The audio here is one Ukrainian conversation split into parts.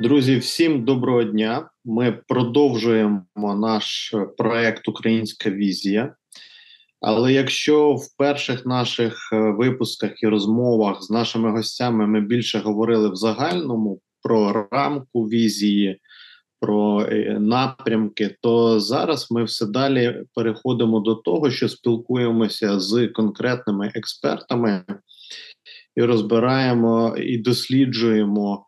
Друзі, всім доброго дня. Ми продовжуємо наш проект Українська візія. Але якщо в перших наших е, випусках і розмовах з нашими гостями ми більше говорили в загальному про рамку візії, про е, напрямки, то зараз ми все далі переходимо до того, що спілкуємося з конкретними експертами і розбираємо і досліджуємо.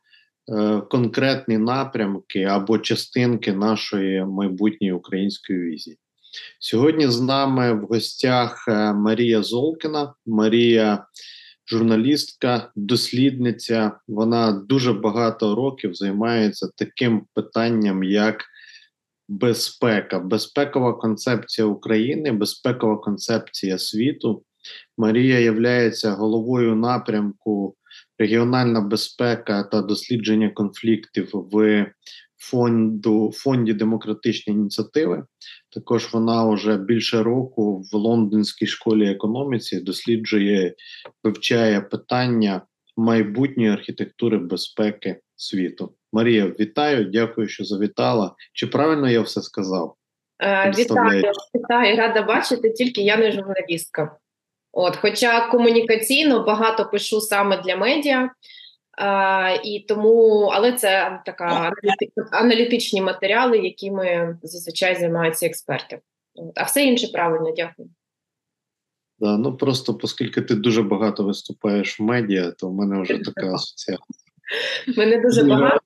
Е, конкретні напрямки або частинки нашої майбутньої української візії. Сьогодні з нами в гостях е, Марія Золкіна. Марія журналістка, дослідниця. Вона дуже багато років займається таким питанням, як безпека, безпекова концепція України, безпекова концепція світу. Марія є головою напрямку регіональна безпека та дослідження конфліктів в фонду фонді демократичні ініціативи. Також вона вже більше року в лондонській школі економіці досліджує, вивчає питання майбутньої архітектури безпеки світу. Марія, вітаю, дякую, що завітала. Чи правильно я все сказав? Е, вітаю, вітаю, рада бачити, тільки я не журналістка. От, Хоча комунікаційно багато пишу саме для медіа, а, і тому, але це така аналітичні матеріали, якими зазвичай займаються експерти. От, А все інше правильно, дякую. Да, ну просто оскільки ти дуже багато виступаєш в медіа, то в мене вже така асоціація. Мене дуже багато.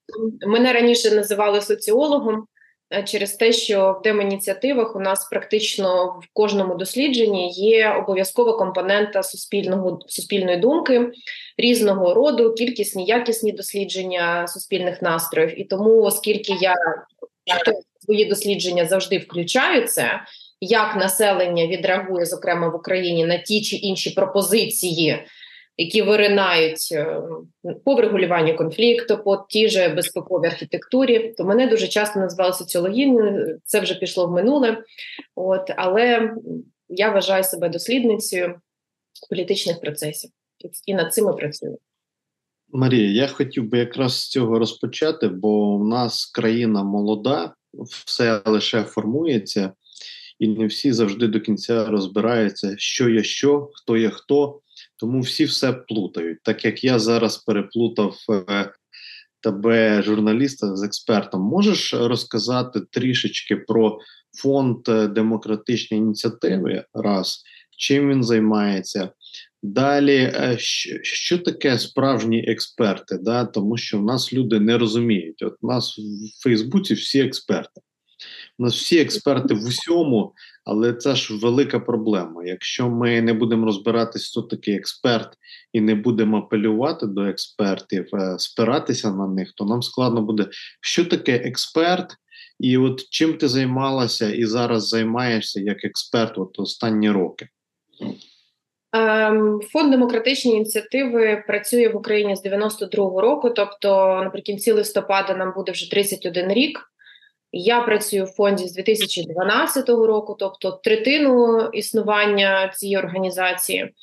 Мене раніше називали соціологом. Е, через те, що в демініціативах у нас практично в кожному дослідженні є обов'язкова компонента суспільного суспільної думки різного роду, кількісні, якісні дослідження суспільних настроїв. І тому, оскільки я свої дослідження завжди включаю це, як населення відреагує, зокрема в Україні, на ті чи інші пропозиції які виринають е, по врегулюванню конфлікту, по тій же безпековій архітектурі, то мене дуже часто називали соціологіною, це вже пішло в минуле. От але я вважаю себе дослідницею політичних процесів і над цим ми працюємо. Марія, я хотів би якраз з цього розпочати, бо в нас країна молода, все лише формується, і не всі завжди до кінця розбираються, що є що, хто є хто. Тому всі все плутають. Так як я зараз переплутав е, тебе, журналіста з експертом, можеш розказати трішечки про фонд е, демократичної ініціативи? Раз, чим він займається? Далі, е, що таке справжні експерти? Да? Тому що в нас люди не розуміють. От у нас в Фейсбуці всі експерти. Нас всі експерти в усьому, але це ж велика проблема. Якщо ми не будемо розбиратись, хто такий експерт, і не будемо апелювати до експертів, е, спиратися на них, то нам складно буде, що таке експерт, і от чим ти займалася і зараз займаєшся як експерт от останні роки. Ем, фонд демократичні ініціативи працює в Україні з 92-го року, тобто наприкінці листопада нам буде вже 31 рік. Я працюю в фонді з 2012 року, тобто третину існування цієї організації.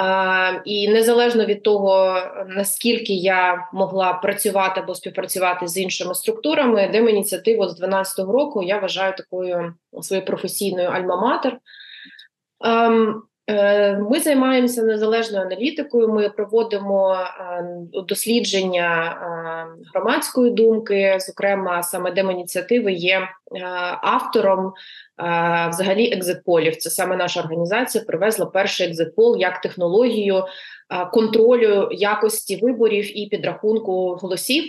Uh, і незалежно від того, наскільки я могла працювати або співпрацювати з іншими структурами, Демініціативу з 2012 року я вважаю такою своєю професійною альма-матер. Um, ми займаємося незалежною аналітикою. Ми проводимо е, дослідження е, громадської думки. Зокрема, саме Демоніціативи є автором взагалі екзитполів. Це саме наша організація привезла перший екзитпол як технологію контролю якості виборів і підрахунку голосів.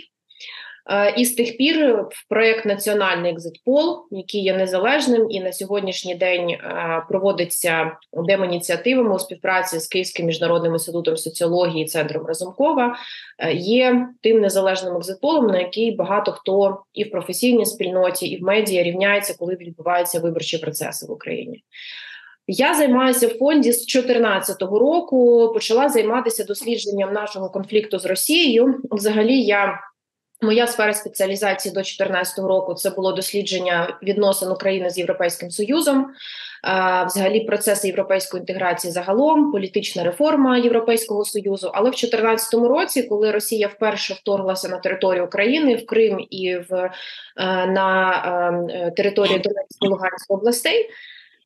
Е, і з тих пір в проект Національний екзитпол, який є незалежним і на сьогоднішній день е, проводиться демоніціативами у співпраці з Київським міжнародним інститутом соціології центром Разумкова, е, є тим незалежним екзитполом, на який багато хто і в професійній спільноті, і в медіа рівняється, коли відбуваються виборчі процеси в Україні. Я займаюся в фонді з 2014 року. Почала займатися дослідженням нашого конфлікту з Росією. Взагалі, я Моя сфера спеціалізації до 2014 року це було дослідження відносин України з Європейським Союзом, взагалі процеси європейської інтеграції загалом, політична реформа Європейського союзу. Але в 2014 році, коли Росія вперше вторглася на територію України в Крим і в е, на е, території Донецької Луганської областей,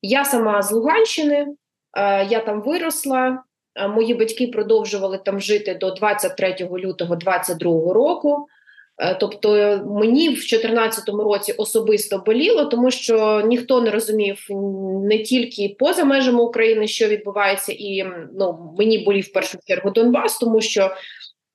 я сама з Луганщини, е, я там виросла. Мої батьки продовжували там жити до 23 лютого 2022 року. Е, тобто мені в 2014 році особисто боліло, тому що ніхто не розумів не тільки поза межами України, що відбувається, і ну мені болів в першу чергу Донбас, тому що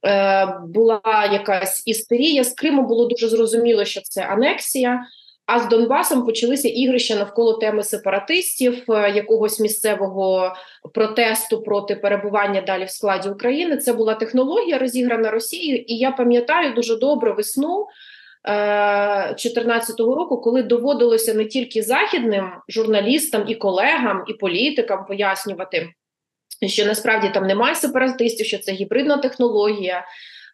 е, була якась істерія з Криму. Було дуже зрозуміло, що це анексія. А з Донбасом почалися ігрища навколо теми сепаратистів, е, якогось місцевого протесту проти перебування далі в складі України. Це була технологія розіграна Росією, і я пам'ятаю дуже добре весну 2014 е, року, коли доводилося не тільки західним журналістам і колегам, і політикам пояснювати, що насправді там немає сепаратистів, що це гібридна технологія.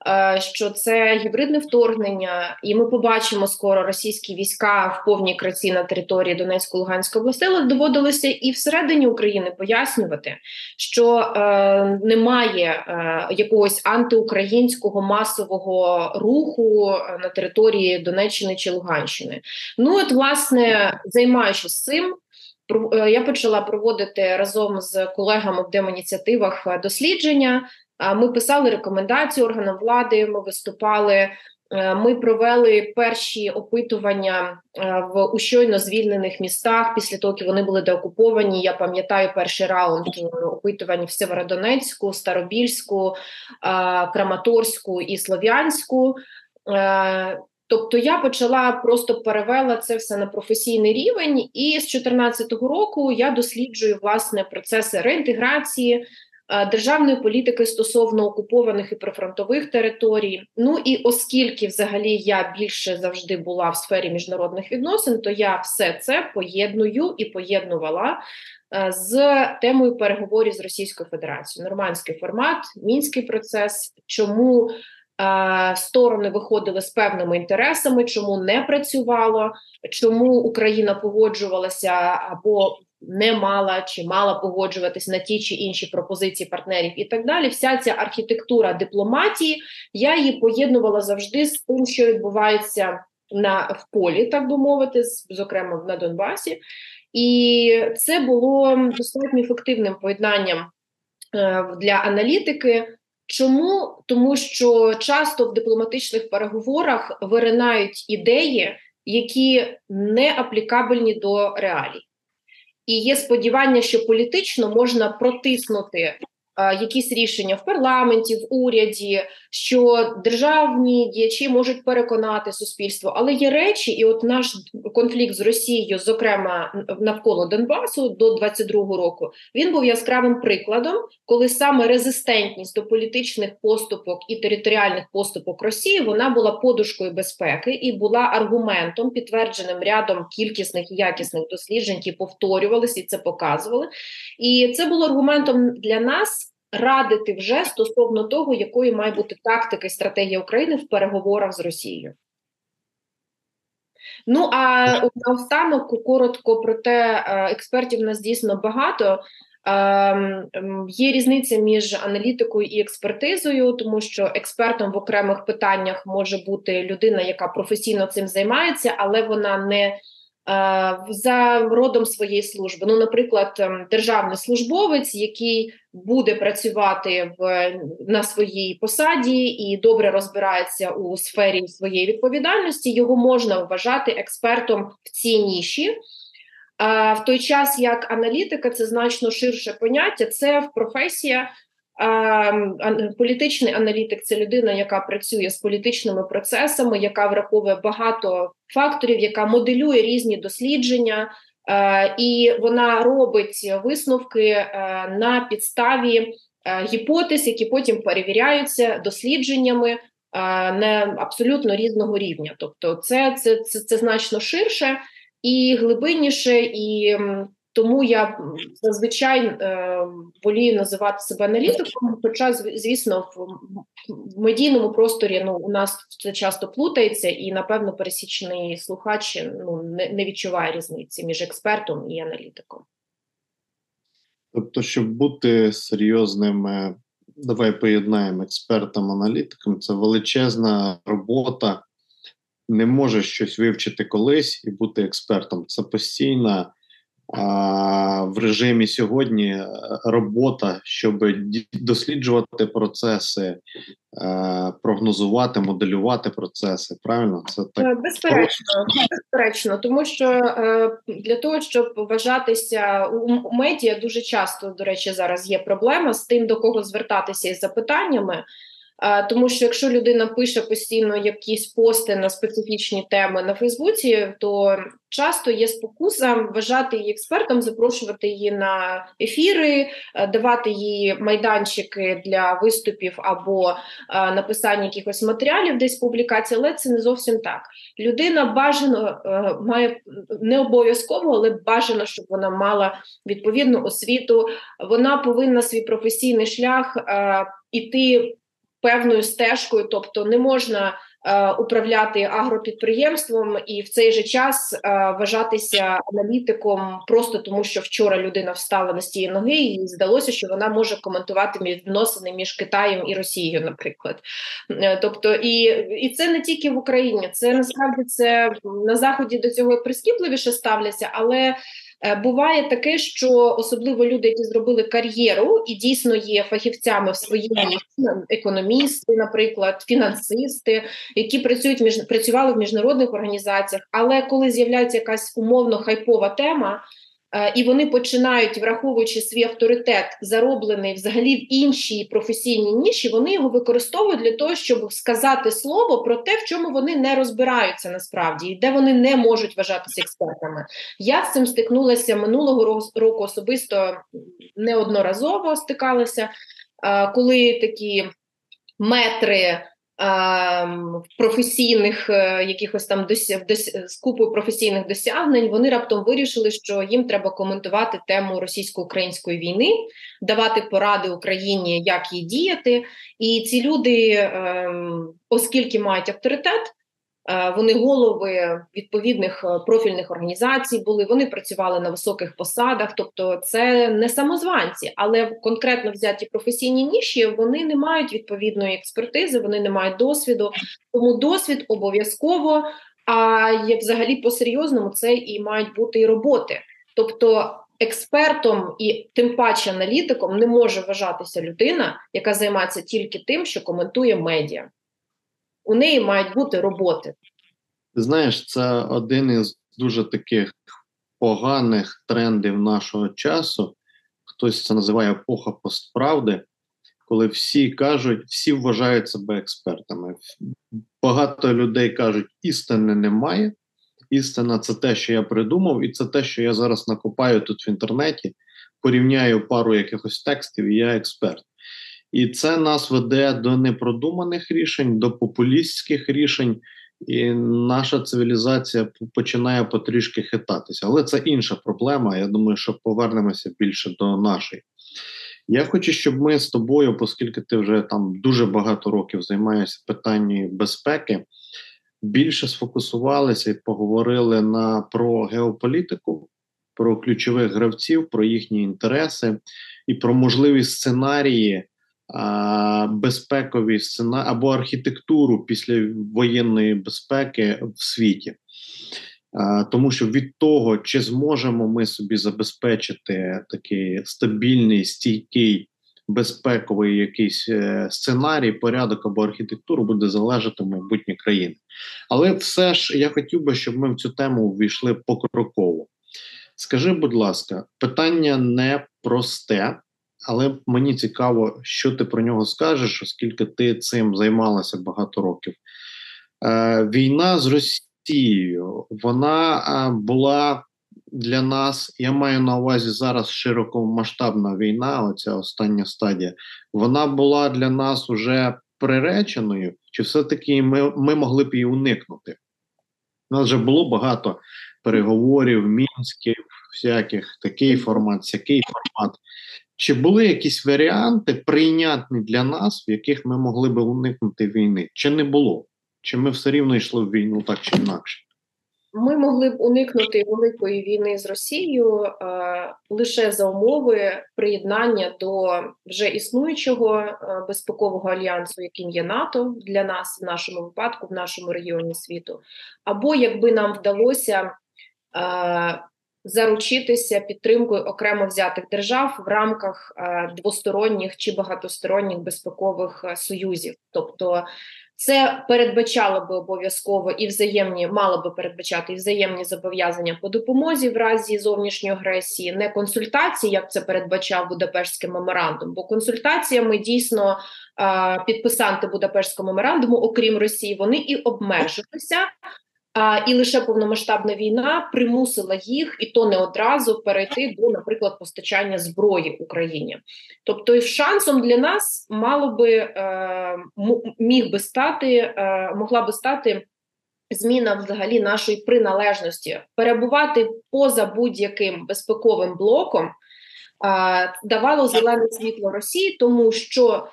Е, що це гібридне вторгнення, і ми побачимо скоро російські війська в повній краці на території Донецької Луганської області, але доводилося і всередині України пояснювати, що е, немає е, якогось антиукраїнського масового руху на території Донеччини чи Луганщини. Ну от власне займаючись цим. Е, я почала проводити разом з колегами в демоніціативах дослідження ми писали рекомендації органам влади. Ми виступали. Е, ми провели перші опитування е, в у щойно звільнених містах після того, як вони були деокуповані. Я пам'ятаю перший раунд опитувань в Северодонецьку, Старобільську, Краматорську і Слов'янську. Е, тобто я почала просто перевела це все на професійний рівень, і з 2014 року я досліджую власне процеси реінтеграції Е, державної політики стосовно окупованих і прифронтових територій. Ну і оскільки, взагалі, я більше завжди була в сфері міжнародних відносин, то я все це поєдную і поєднувала. Е, з темою переговорів з Російською Федерацією нормандський формат, мінський процес, чому е, сторони виходили з певними інтересами, чому не працювало, чому Україна погоджувалася або не мала чи мала погоджуватись на ті чи інші пропозиції партнерів і так далі. Вся ця архітектура дипломатії я її поєднувала завжди з тим, що відбувається на в полі, так би мовити, зокрема на Донбасі, і це було достатньо ефективним поєднанням е, для аналітики. Чому тому, що часто в дипломатичних переговорах виринають ідеї, які не аплікабельні до реалій і є сподівання, що політично можна протиснути якісь рішення в парламенті, в уряді, що державні діячі можуть переконати суспільство, але є речі, і от наш конфлікт з Росією, зокрема навколо Донбасу, до 22-го року, він був яскравим прикладом, коли саме резистентність до політичних поступок і територіальних поступок Росії вона була подушкою безпеки і була аргументом, підтвердженим рядом кількісних і якісних досліджень, які повторювалися і це показували. І це було аргументом для нас радити вже стосовно того, якою має бути тактика і стратегія України в переговорах з Росією. Ну а наостанок коротко про те, е, експертів у нас дійсно багато. Ем, ем, є різниця між аналітикою і експертизою, тому що експертом в окремих питаннях може бути людина, яка професійно цим займається, але вона не за родом своєї служби. Ну, наприклад, ем, державний службовець, який буде працювати в на своїй посаді і добре розбирається у сфері своєї відповідальності, його можна вважати експертом в цій ніші. А в той час як аналітика це значно ширше поняття, це професія Політичний аналітик це людина, яка працює з політичними процесами, яка враховує багато факторів, яка моделює різні дослідження, і вона робить висновки на підставі гіпотез, які потім перевіряються дослідженнями на абсолютно різного рівня. Тобто, це, це, це, це значно ширше і глибинніше і тому я зазвичай е, волію називати себе аналітиком. Хоча, звісно, в, медійному просторі ну у нас це часто плутається, і напевно пересічний слухач ну не, відчуває різниці між експертом і аналітиком. Тобто, щоб бути серйозним, е, давай поєднаємо експертом, аналітиком, це величезна робота. Не може щось вивчити колись і бути експертом. Це постійна в режимі сьогодні е, робота, щоб досліджувати процеси, е, прогнозувати, моделювати процеси. Правильно, це так е, безперечно, безперечно, тому що для того, щоб вважатися у медіа, дуже часто до речі, зараз є проблема з тим, до кого звертатися із запитаннями. Тому що якщо людина пише постійно якісь пости на специфічні теми на Фейсбуці, то часто є спокуса вважати її експертом, запрошувати її на ефіри, е, давати їй майданчики для виступів або е, написання якихось матеріалів, десь публікації, але це не зовсім так. Людина бажано е, має не обов'язково, але бажано, щоб вона мала відповідну освіту. Вона повинна свій професійний шлях іти певною стежкою, тобто не можна е, управляти агропідприємством і в цей же час е, вважатися аналітиком просто тому, що вчора людина встала на стії ноги, і здалося, що вона може коментувати відносини між Китаєм і Росією, наприклад. Е, тобто, і і це не тільки в Україні, це насправді це на заході до цього прискіпливіше ставляться, але буває таке, що особливо люди, які зробили кар'єру і дійсно є фахівцями в своїй економісти, наприклад, фінансисти, які працюють між працювали в міжнародних організаціях, але коли з'являється якась умовно хайпова тема. Е, і вони починають, враховуючи свій авторитет, зароблений взагалі в іншій професійній ніші, вони його використовують для того, щоб сказати слово про те, в чому вони не розбираються насправді, і де вони не можуть вважатися експертами. Я з цим стикнулася минулого року особисто неодноразово стикалася, е, коли такі метри. Ем, професійних е, якихось там досяг купу професійних досягнень вони раптом вирішили, що їм треба коментувати тему російсько-української війни, давати поради Україні, як їй діяти. І ці люди, ем, оскільки мають авторитет, вони голови відповідних е, профільних організацій були. Вони працювали на високих посадах, тобто це не самозванці, але конкретно взяті професійні ніші вони не мають відповідної експертизи, вони не мають досвіду. Тому досвід обов'язково. А як взагалі по серйозному це і мають бути і роботи, тобто. Експертом і тим паче аналітиком не може вважатися людина, яка займається тільки тим, що коментує медіа у неї мають бути роботи. Знаєш, це один із дуже таких поганих трендів нашого часу. Хтось це називає епоха постправди, коли всі кажуть, всі вважають себе експертами. Багато людей кажуть, істини немає. Істина це те, що я придумав, і це те, що я зараз накопаю тут в інтернеті, порівняю пару якихось текстів, і я експерт. І це нас веде до непродуманих рішень, до популістських рішень, і наша цивілізація починає потрішки хитатися. Але це інша проблема. Я думаю, що повернемося більше до нашої. Я хочу, щоб ми з тобою, оскільки ти вже там дуже багато років займаєшся питанням безпеки, більше сфокусувалися і поговорили на про геополітику, про ключових гравців, про їхні інтереси і про можливі сценарії безпекові сцена або архітектуру після воєнної безпеки в світі. Тому що від того, чи зможемо ми собі забезпечити такий стабільний, стійкий, безпековий якийсь е, сценарій, порядок або архітектуру, буде залежати майбутнє країни. Але все ж я хотів би, щоб ми в цю тему ввійшли покроково. Скажи, будь ласка, питання не просте, але мені цікаво, що ти про нього скажеш, оскільки ти цим займалася багато років. Е, Війна з Росією вона е, була для нас. Я маю на увазі зараз широкомасштабна війна. Оця остання стадія. Вона була для нас уже приреченою, чи все-таки ми, ми могли б її уникнути? У нас вже було багато переговорів, мінськів, всяких такий формат, всякий формат. Чи були якісь варіанти прийнятні для нас, в яких ми могли би уникнути війни? Чи не було? Чи ми все рівно йшли в війну так чи інакше? Ми могли б уникнути великої війни з Росією е, лише за умови приєднання до вже існуючого е, безпекового альянсу, яким є НАТО для нас в нашому випадку, в нашому регіоні світу, або якби нам вдалося е, заручитися підтримкою окремо взятих держав в рамках е, двосторонніх чи багатосторонніх безпекових е, союзів, тобто це передбачало би обов'язково і взаємні мало би передбачати і взаємні зобов'язання по допомозі в разі зовнішньої агресії, не консультації, як це передбачав Будапештський меморандум. Бо консультаціями дійсно підписанти Будапештського меморандуму, окрім Росії, вони і обмежилися І лише повномасштабна війна примусила їх, і то не одразу перейти до, наприклад, постачання зброї Україні. Тобто, шансом для нас мало би е, міг би стати, е, могла би стати. Зміна взагалі нашої приналежності перебувати поза будь-яким безпековим блоком давало зелене світло Росії, тому що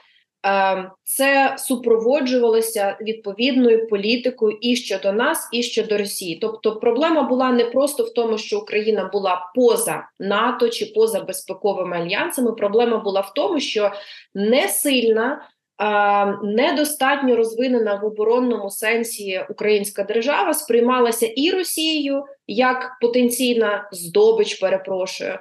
це супроводжувалося відповідною політикою і щодо нас, і щодо Росії. Тобто, проблема була не просто в тому, що Україна була поза НАТО чи поза безпековими альянсами. Проблема була в тому, що не сильна. Ем, недостатньо розвинена в оборонному сенсі українська держава сприймалася і Росією як потенційна здобич, перепрошую е,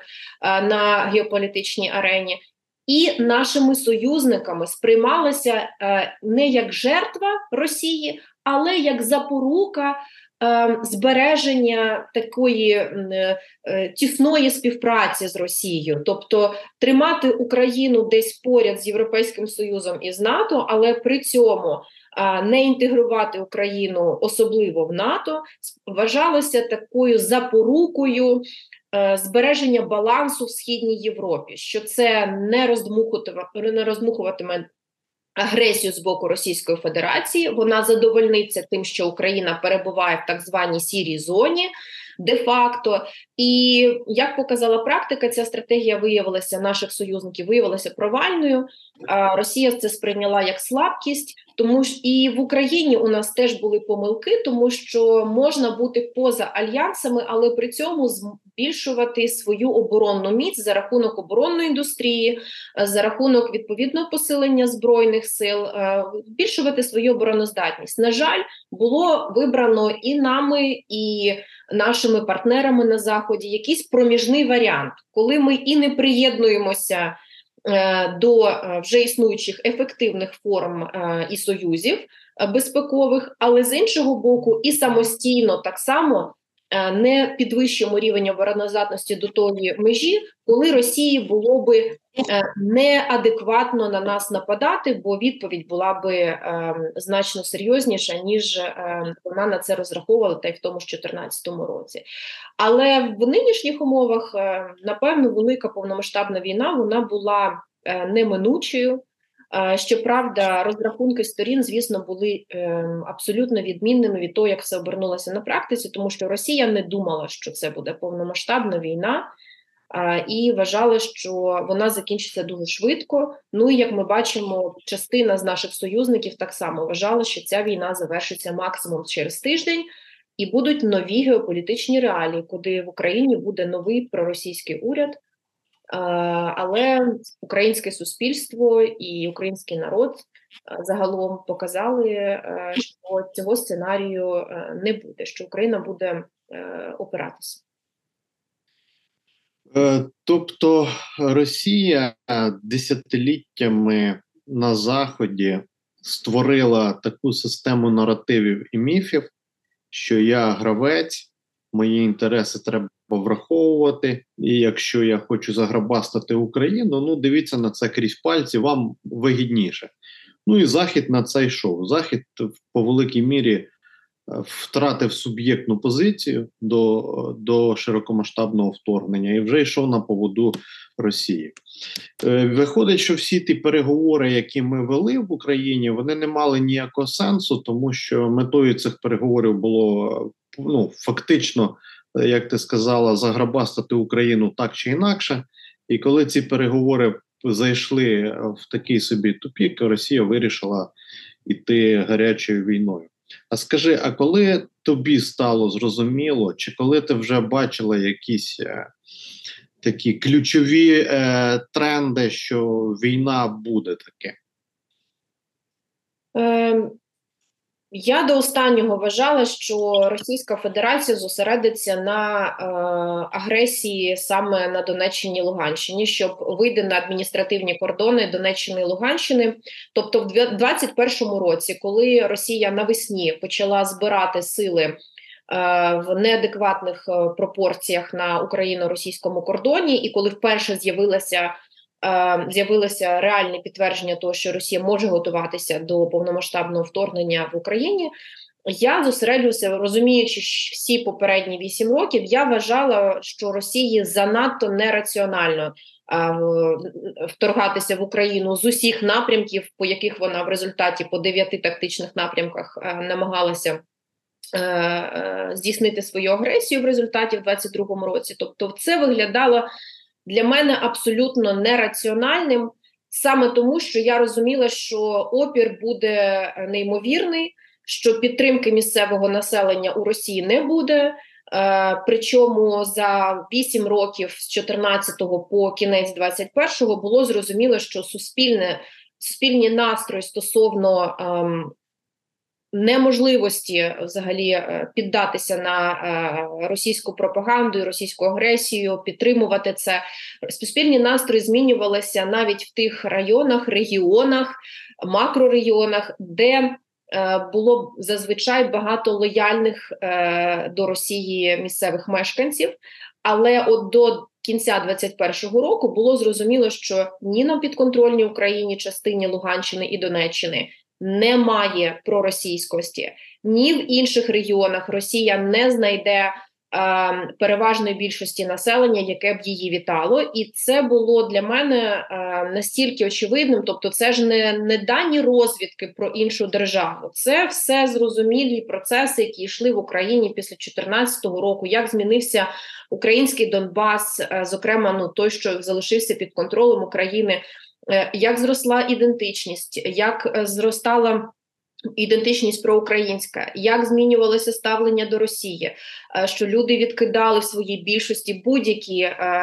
на геополітичній арені, і нашими союзниками сприймалася е, не як жертва Росії, але як запорука е, збереження такої е, тісної співпраці з Росією, тобто тримати Україну десь поряд з Європейським Союзом і з НАТО, але при цьому не інтегрувати Україну особливо в НАТО, вважалося такою запорукою збереження балансу в східній Європі, що це не роздмухуватиме, не роздмухуватиме агресію з боку Російської Федерації. Вона задовольниться тим, що Україна перебуває в так званій сірій зоні. Де-факто, і як показала практика, ця стратегія виявилася наших союзників, виявилася провальною. Росія це сприйняла як слабкість, тому ж і в Україні у нас теж були помилки, тому що можна бути поза альянсами, але при цьому збільшувати свою оборонну міць за рахунок оборонної індустрії, е, за рахунок відповідного посилення збройних сил, е, збільшувати свою обороноздатність. На жаль, було вибрано і нами, і нашими партнерами на заході якийсь проміжний варіант, коли ми і не приєднуємося. Е, до вже існуючих ефективних форм і союзів безпекових, але з іншого боку, і самостійно так само не підвищуємо рівень обороноздатності до тої межі, коли Росії було би е, неадекватно на нас нападати, бо відповідь була би е, значно серйозніша, ніж вона на це розраховувала, та й в тому ж 2014 році. Але в нинішніх умовах, напевно, велика повномасштабна війна вона була неминучою. Щоправда, розрахунки сторін, звісно, були ем, абсолютно відмінними від того, як все обернулося на практиці, тому що Росія не думала, що це буде повномасштабна війна, і вважала, що вона закінчиться дуже швидко. Ну і як ми бачимо, частина з наших союзників так само вважала, що ця війна завершиться максимум через тиждень, і будуть нові геополітичні реалії, куди в Україні буде новий проросійський уряд. Але українське суспільство і український народ загалом показали, е, що цього сценарію е, не буде, що Україна буде е, опиратися. Тобто Росія десятиліттями на Заході створила таку систему наративів і міфів, що я гравець, мої інтереси треба враховувати. І якщо я хочу заграбастати Україну, ну дивіться на це крізь пальці, вам вигідніше. Ну і захід на це йшов. Захід по великій мірі е, втратив суб'єктну позицію до до широкомасштабного вторгнення і вже йшов на поводу Росії. Е, виходить, що всі ті переговори, які ми вели в Україні, вони не мали ніякого сенсу, тому що метою цих переговорів було ну фактично як ти сказала, заграбастати Україну так чи інакше. І коли ці переговори зайшли в такий собі тупік, Росія вирішила йти гарячою війною. А скажи, а коли тобі стало зрозуміло, чи коли ти вже бачила якісь е, такі ключові е, тренди, що війна буде таке? Е, я до останнього вважала, що Російська Федерація зосередиться на е, агресії саме на Донеччині і Луганщині, щоб вийти на адміністративні кордони Донеччини і Луганщини. Тобто, в 2021 році, коли Росія навесні почала збирати сили е, в неадекватних е, пропорціях на україно-російському кордоні, і коли вперше з'явилася з'явилося реальне підтвердження того, що Росія може готуватися до повномасштабного вторгнення в Україні. Я зосереджуюся, розуміючи всі попередні вісім років, я вважала, що Росії занадто нераціонально е, вторгатися в Україну з усіх напрямків, по яких вона в результаті по дев'яти тактичних напрямках е, намагалася. Здійснити свою агресію в результаті в 22-му році, тобто це виглядало для мене абсолютно нераціональним, саме тому, що я розуміла, що опір буде е, неймовірний, що підтримки місцевого населення у Росії не буде. Е, причому за 8 років з 14 по кінець 21-го було зрозуміло, що суспільне суспільні настрої стосовно ем, неможливості взагалі е, піддатися на е, російську пропаганду і російську агресію, підтримувати це. Суспільні настрої змінювалися навіть в тих районах, регіонах, макрорегіонах, де е, було зазвичай багато лояльних до Росії місцевих мешканців, але от до кінця 21-го року було зрозуміло, що ні на підконтрольній Україні частині Луганщини і Донеччини немає проросійськості, ні в інших регіонах Росія не знайде е, переважної більшості населення, яке б її вітало, і це було для мене е, настільки очевидним. Тобто, це ж не, не дані розвідки про іншу державу, це все зрозумілі процеси, які йшли в Україні після 2014 року. Як змінився український Донбас, е, зокрема, ну той, що залишився під контролем України. Е, як зросла ідентичність, як е, зростала ідентичність проукраїнська, як змінювалося ставлення до Росії, е, що люди відкидали в своїй більшості будь-які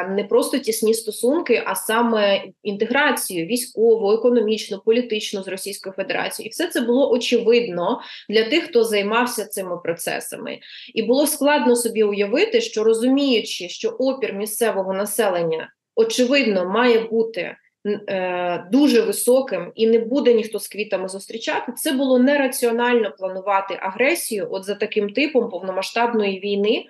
не просто тісні стосунки, а саме інтеграцію військову, економічну, політичну з Російською Федерацією, і все це було очевидно для тих, хто займався цими процесами, і було складно собі уявити, що розуміючи, що опір місцевого населення очевидно має бути. Е, дуже високим і не буде ніхто з квітами зустрічати. Це було нераціонально планувати агресію, от за таким типом повномасштабної війни.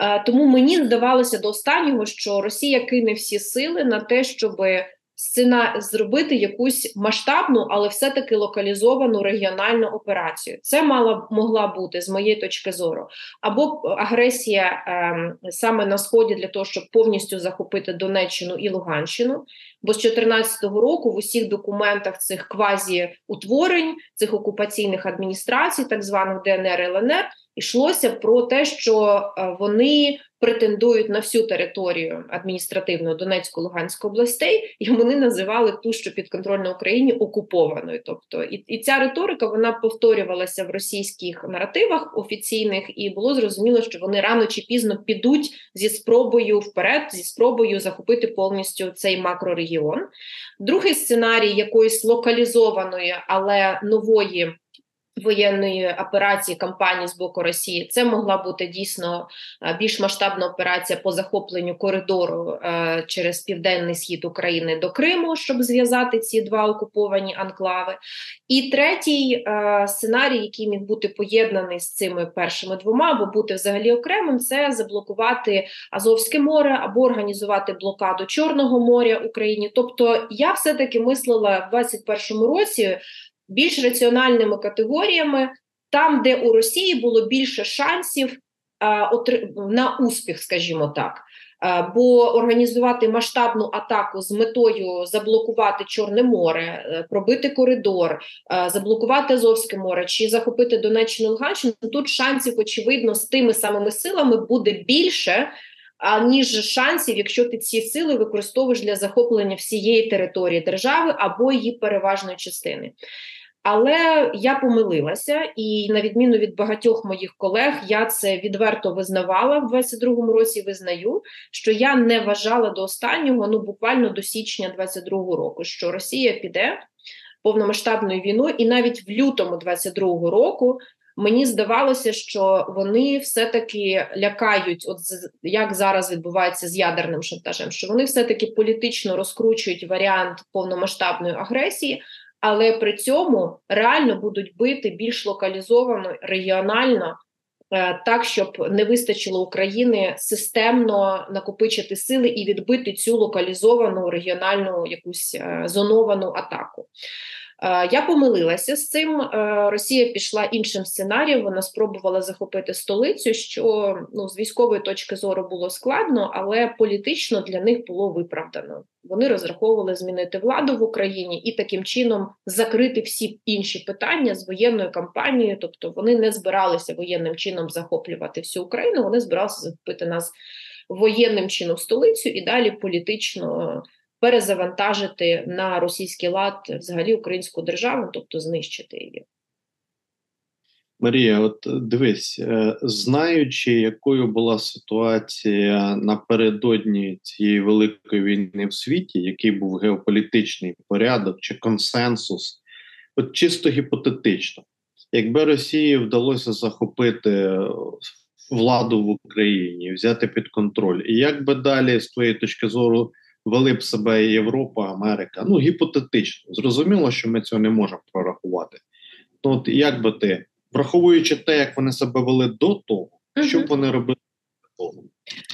Е, тому мені здавалося до останнього, що Росія кине всі сили на те, щоби сцена зробити якусь масштабну, але все-таки локалізовану регіональну операцію. Це мала могла бути з моєї точки зору, або агресія е, саме на сході для того, щоб повністю захопити Донеччину і Луганщину. Бо з 2014 року в усіх документах цих квазі утворень, цих окупаційних адміністрацій, так званих ДНР і ЛНР, йшлося про те, що е, вони претендують на всю територію адміністративної Донецької Луганської областей, і вони називали ту, що підконтрольна Україні, окупованою. Тобто, і, і ця риторика вона повторювалася в російських наративах офіційних, і було зрозуміло, що вони рано чи пізно підуть зі спробою вперед, зі спробою захопити повністю цей макрорегіон. Другий сценарій якоїсь локалізованої, але нової воєнної операції кампанії з боку Росії це могла бути дійсно е, більш масштабна операція по захопленню коридору е, через південний схід України до Криму, щоб зв'язати ці два окуповані анклави. І третій е, сценарій, який міг бути поєднаний з цими першими двома, або бути взагалі окремим, це заблокувати Азовське море або організувати блокаду Чорного моря Україні. Тобто я все таки мислила в 2021 році більш раціональними категоріями, там, де у Росії було більше шансів а, на успіх, скажімо так. Бо організувати масштабну атаку з метою заблокувати Чорне море, е, пробити коридор, заблокувати Азовське море чи захопити Донеччину Луганщину, тут шансів, очевидно, з тими самими силами буде більше, ніж шансів, якщо ти ці сили використовуєш для захоплення всієї території держави або її переважної частини. Але я помилилася, і на відміну від багатьох моїх колег, я це відверто визнавала в 22-му році. Визнаю, що я не вважала до останнього, ну буквально до січня 22-го року, що Росія піде повномасштабною війною, і навіть в лютому 22-го року мені здавалося, що вони все-таки лякають, от як зараз відбувається з ядерним шантажем, що вони все-таки політично розкручують варіант повномасштабної агресії але при цьому реально будуть бити більш локалізовано регіонально. Е, так, щоб не вистачило України системно накопичити сили і відбити цю локалізовану регіональну якусь е, зоновану атаку. Е, я помилилася з цим. Е, Росія пішла іншим сценарієм. Вона спробувала захопити столицю, що ну з військової точки зору було складно, але політично для них було виправдано. Вони розраховували змінити владу в Україні і таким чином закрити всі інші питання з воєнною кампанією. Тобто вони не збиралися воєнним чином захоплювати всю Україну. Вони збиралися захопити нас воєнним чином столицю і далі політично перезавантажити на російський лад взагалі українську державу, тобто знищити її. Марія, от дивись, е, знаючи, якою була ситуація напередодні цієї великої війни в світі, який був геополітичний порядок чи консенсус, от чисто гіпотетично, якби Росії вдалося захопити владу в Україні, взяти під контроль, і як би далі з твоєї точки зору вели б себе Європа, Америка. Ну гіпотетично. Зрозуміло, що ми цього не можемо прорахувати. Ну от як би ти, враховуючи те, як вони себе вели до того, uh що б вони робили до того?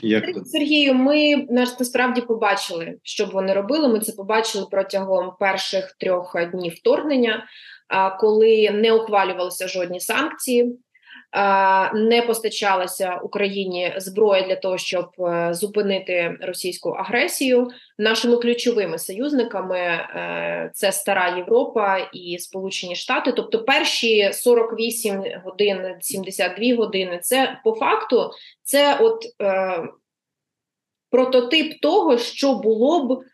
Як Сергію, ми насправді побачили, що б вони робили. Ми це побачили протягом перших трьох днів вторгнення, коли не ухвалювалися жодні санкції не постачалася Україні зброя для того, щоб е, зупинити російську агресію. Нашими ключовими союзниками е, це стара Європа і Сполучені Штати. Тобто, перші 48 годин, 72 години. Це по факту це от е, прототип того, що було б.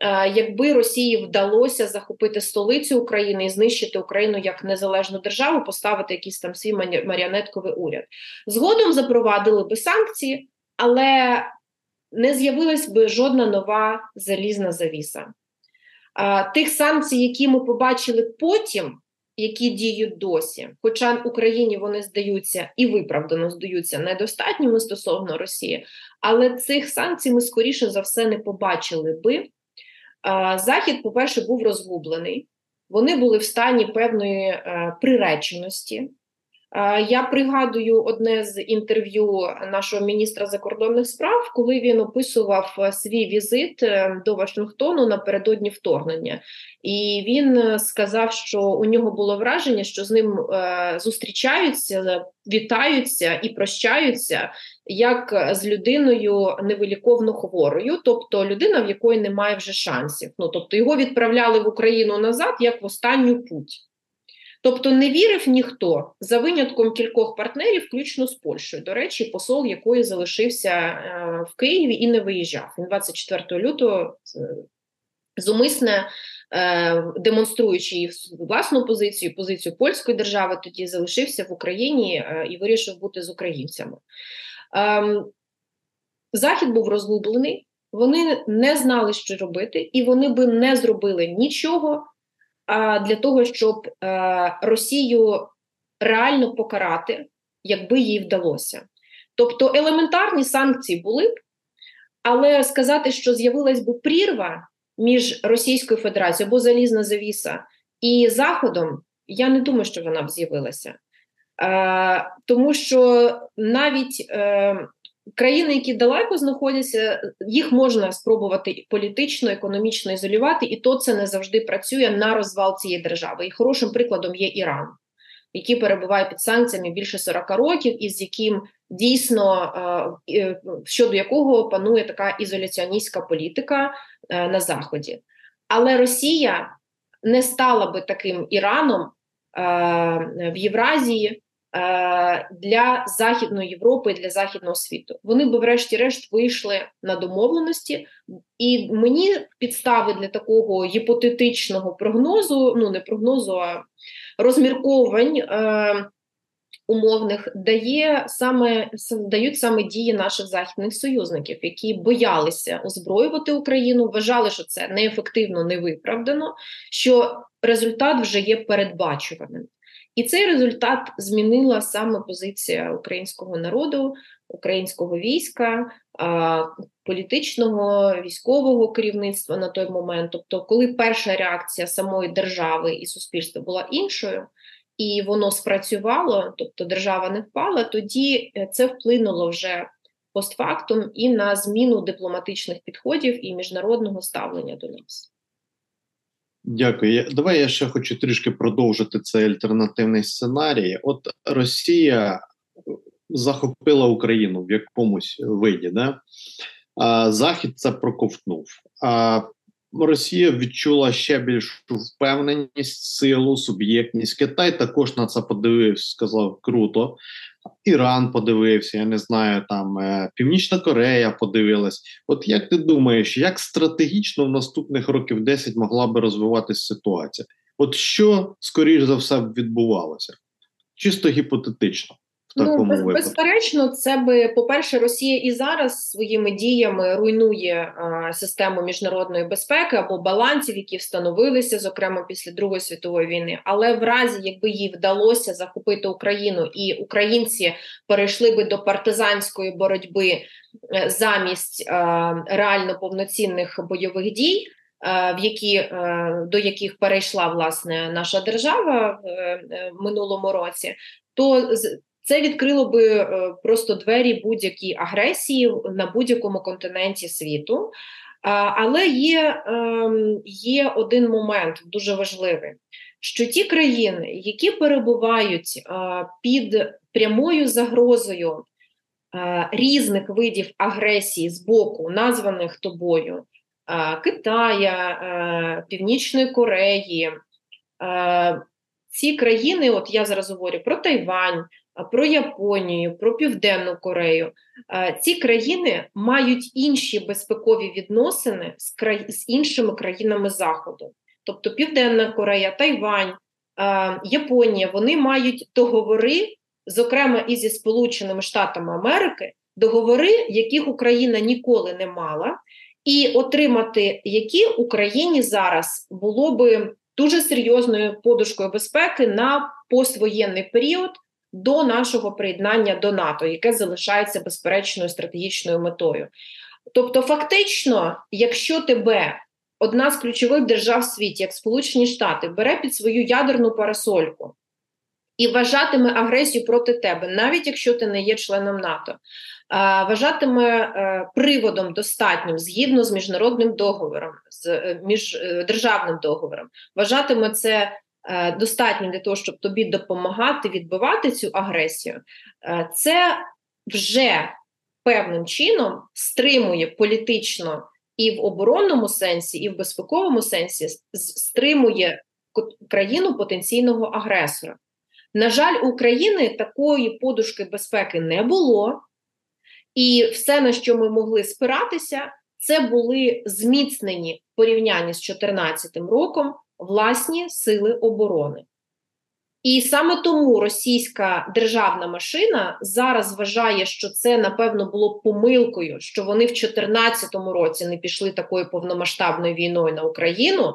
Е, якби Росії вдалося захопити столицю України і знищити Україну як незалежну державу, поставити якийсь там свій маріонетковий уряд, згодом запровадили би санкції, але не з'явилась би жодна нова залізна завіса. Е, тих санкцій, які ми побачили потім, які діють досі, хоча Україні вони здаються і виправдано здаються недостатніми стосовно Росії, але цих санкцій ми скоріше за все не побачили би. Захід, по-перше, був розгублений. Вони були в стані певної е, приреченості. Я пригадую одне з інтерв'ю нашого міністра закордонних справ, коли він описував е, свій візит е, до Вашингтону напередодні вторгнення, і він сказав, що у нього було враження, що з ним зустрічаються, вітаються і прощаються як з людиною невиліковно хворою, тобто людина, в якої немає вже шансів. Ну тобто його відправляли в Україну назад як в останню путь. Тобто не вірив ніхто за винятком кількох партнерів, включно з Польщею. До речі, посол якої залишився е, в Києві і не виїжджав. Він 24 лютого е, зумисне. Е, демонструючи власну позицію, позицію польської держави, тоді залишився в Україні і вирішив бути з українцями. Ем, захід був розгублений, вони не знали, що робити, і вони би не зробили нічого для того, щоб е, Росію реально покарати, якби їй вдалося. Тобто елементарні санкції були б, але сказати, що з'явилась би прірва між Російською Федерацією або залізна завіса і Заходом, я не думаю, що вона б з'явилася. Е, тому що навіть е, країни, які далеко знаходяться, їх можна спробувати політично, економічно ізолювати, і то це не завжди працює на розвал цієї держави. І хорошим прикладом є Іран. який перебуває під санкціями більше 40 років, і з яким дійсно е, щодо якого панує така ізоляціоністська політика на заході. Але Росія не стала би таким Іраном в Євразії. Для Західної Європи для західного світу вони би, врешті-решт, вийшли на домовленості, і мені підстави для такого гіпотетичного прогнозу, ну не прогнозу, а розмірковань е, умовних дає саме дають саме дії наших західних союзників, які боялися озброювати Україну, вважали, що це неефективно, невиправдано, що результат вже є передбачуваним. І цей результат змінила саме позиція українського народу, українського війська, політичного військового керівництва на той момент. Тобто, коли перша реакція самої держави і суспільства була іншою, і воно спрацювало, тобто держава не впала, тоді е, це вплинуло вже постфактум і на зміну дипломатичних підходів і міжнародного ставлення до нас. Дякую. Давай я ще хочу трішки продовжити цей альтернативний сценарій. От Росія захопила Україну в якомусь виді, да? а Захід це проковтнув. А Росія відчула ще більшу впевненість, силу, суб'єктність. Китай також на це подивився, сказав круто. Іран подивився, я не знаю, там е, Північна Корея подивилась. От як ти думаєш, як стратегічно в наступних років 10 могла би розвиватися ситуація? От що скоріш за все відбувалося? Чисто гіпотетично в ну, такому ну, без, безперечно, це би по-перше, Росія і зараз своїми діями руйнує а, систему міжнародної безпеки або балансів, які встановилися, зокрема після Другої світової війни. Але в разі, якби їй вдалося захопити Україну, і українці перейшли би до партизанської боротьби е, замість а, реально повноцінних бойових дій. В які до яких перейшла власне наша держава е, в минулому році, то це відкрило би е, просто двері будь-якій агресії на будь-якому континенті світу. Але є, ем, є один момент дуже важливий: що ті країни, які перебувають під прямою загрозою різних видів агресії з боку, названих тобою Китая, Північної Кореї, ці країни, от я зараз говорю про Тайвань про Японію, про Південну Корею. Ці країни мають інші безпекові відносини з край... з іншими країнами Заходу. Тобто Південна Корея, Тайвань, Японія, вони мають договори, зокрема і зі Сполученими Штатами Америки, договори, яких Україна ніколи не мала, і отримати які Україні зараз було би дуже серйозною подушкою безпеки на поствоєнний період до нашого приєднання до НАТО, яке залишається безперечною стратегічною метою. Тобто, фактично, якщо тебе одна з ключових держав в світі, як Сполучені Штати, бере під свою ядерну парасольку і вважатиме агресію проти тебе, навіть якщо ти не є членом НАТО, вважатиме е, приводом достатнім згідно з міжнародним договором, з е, міждержавним е, договором, вважатиме це Е, достатні для того, щоб тобі допомагати відбивати цю агресію, е, це вже певним чином стримує політично і в оборонному сенсі, і в безпековому сенсі стримує країну потенційного агресора. На жаль, у України такої подушки безпеки не було, і все, на що ми могли спиратися, це були зміцнені порівняння з 2014 роком власні сили оборони. І саме тому російська державна машина зараз вважає, що це напевно було помилкою, що вони в 2014 році не пішли такою повномасштабною війною на Україну,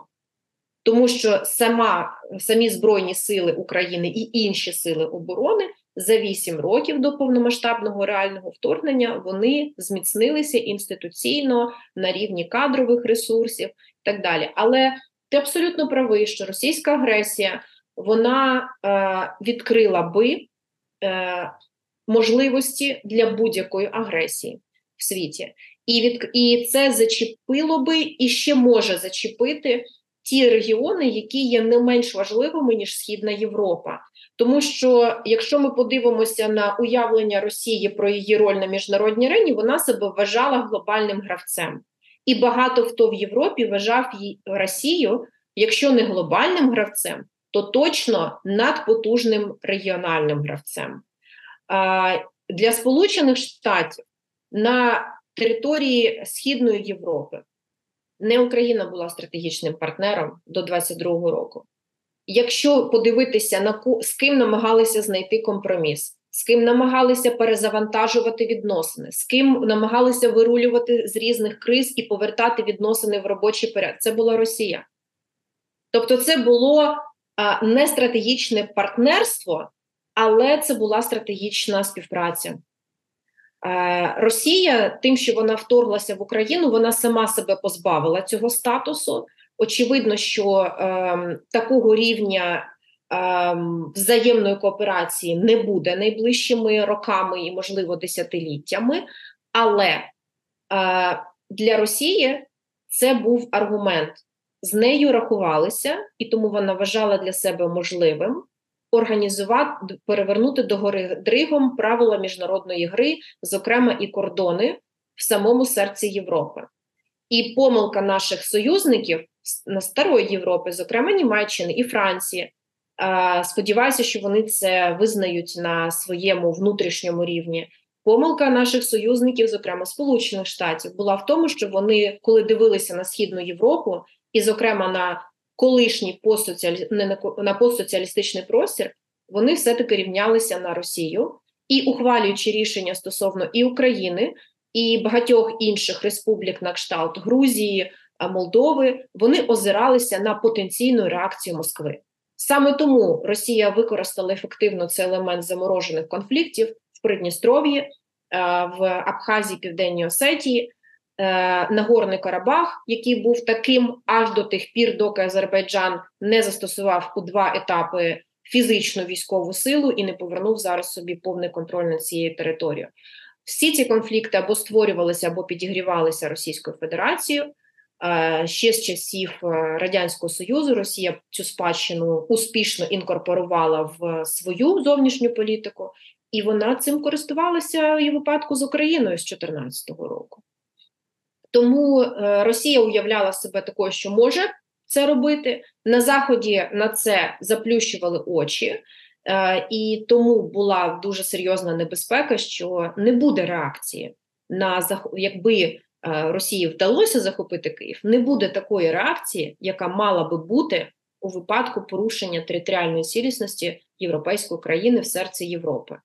тому що сама самі Збройні сили України і інші сили оборони за 8 років до повномасштабного реального вторгнення вони зміцнилися інституційно на рівні кадрових ресурсів і так далі. Але ти абсолютно правий, що російська агресія вона е, відкрила би е, можливості для будь-якої агресії в світі, і від і це зачепило би і ще може зачепити ті регіони, які є не менш важливими ніж Східна Європа. Тому що якщо ми подивимося на уявлення Росії про її роль на міжнародній арені, вона себе вважала глобальним гравцем, і багато хто в Європі вважав Росію, якщо не глобальним гравцем, то точно надпотужним регіональним гравцем. Для Сполучених Штатів на території Східної Європи не Україна була стратегічним партнером до 22-го року. Якщо подивитися на з ким намагалися знайти компроміс, з ким намагалися перезавантажувати відносини, з ким намагалися вирулювати з різних криз і повертати відносини в робочий порядок, це була Росія. Тобто, це було а, не стратегічне партнерство, але це була стратегічна співпраця. Росія, тим, що вона вторглася в Україну, вона сама себе позбавила цього статусу. Очевидно, що е, такого рівня взаємної кооперації не буде найближчими роками і, можливо, десятиліттями, але е, для Росії це був аргумент. З нею рахувалися, і тому вона вважала для себе можливим організувати перевернути до гори дригом правила міжнародної гри, зокрема і кордони в самому серці Європи. І помилка наших союзників на старої Європи, зокрема Німеччини і Франції. Сподіваюся, що вони це визнають на своєму внутрішньому рівні. Помилка наших союзників, зокрема Сполучених Штатів, була в тому, що вони, коли дивилися на східну Європу, і, зокрема, на колишній постсоціалі... не на постсоціалістичний простір, вони все-таки рівнялися на Росію і, ухвалюючи рішення стосовно і України, і багатьох інших республік на кшталт Грузії, Молдови, вони озиралися на потенційну реакцію Москви. Саме тому Росія використала ефективно цей елемент заморожених конфліктів в Придністров'ї, в Абхазії, Південній Осетії, Е, Нагорний Карабах, який був таким аж до тих пір, доки Азербайджан не застосував у два етапи фізичну військову силу і не повернув зараз собі повний контроль над цією територією. Всі ці конфлікти або створювалися, або підігрівалися Російською Федерацією. Е, ще з часів е, Радянського Союзу Росія цю спадщину успішно інкорпорувала в свою зовнішню політику, і вона цим користувалася і в випадку з Україною з 2014 року. Тому е, Росія уявляла себе такою, що може це робити. На Заході на це заплющували очі, і тому була дуже серйозна небезпека, що не буде реакції на якби Росії вдалося захопити Київ, не буде такої реакції, яка мала би бути у випадку порушення територіальної цілісності європейської країни в серці Європи.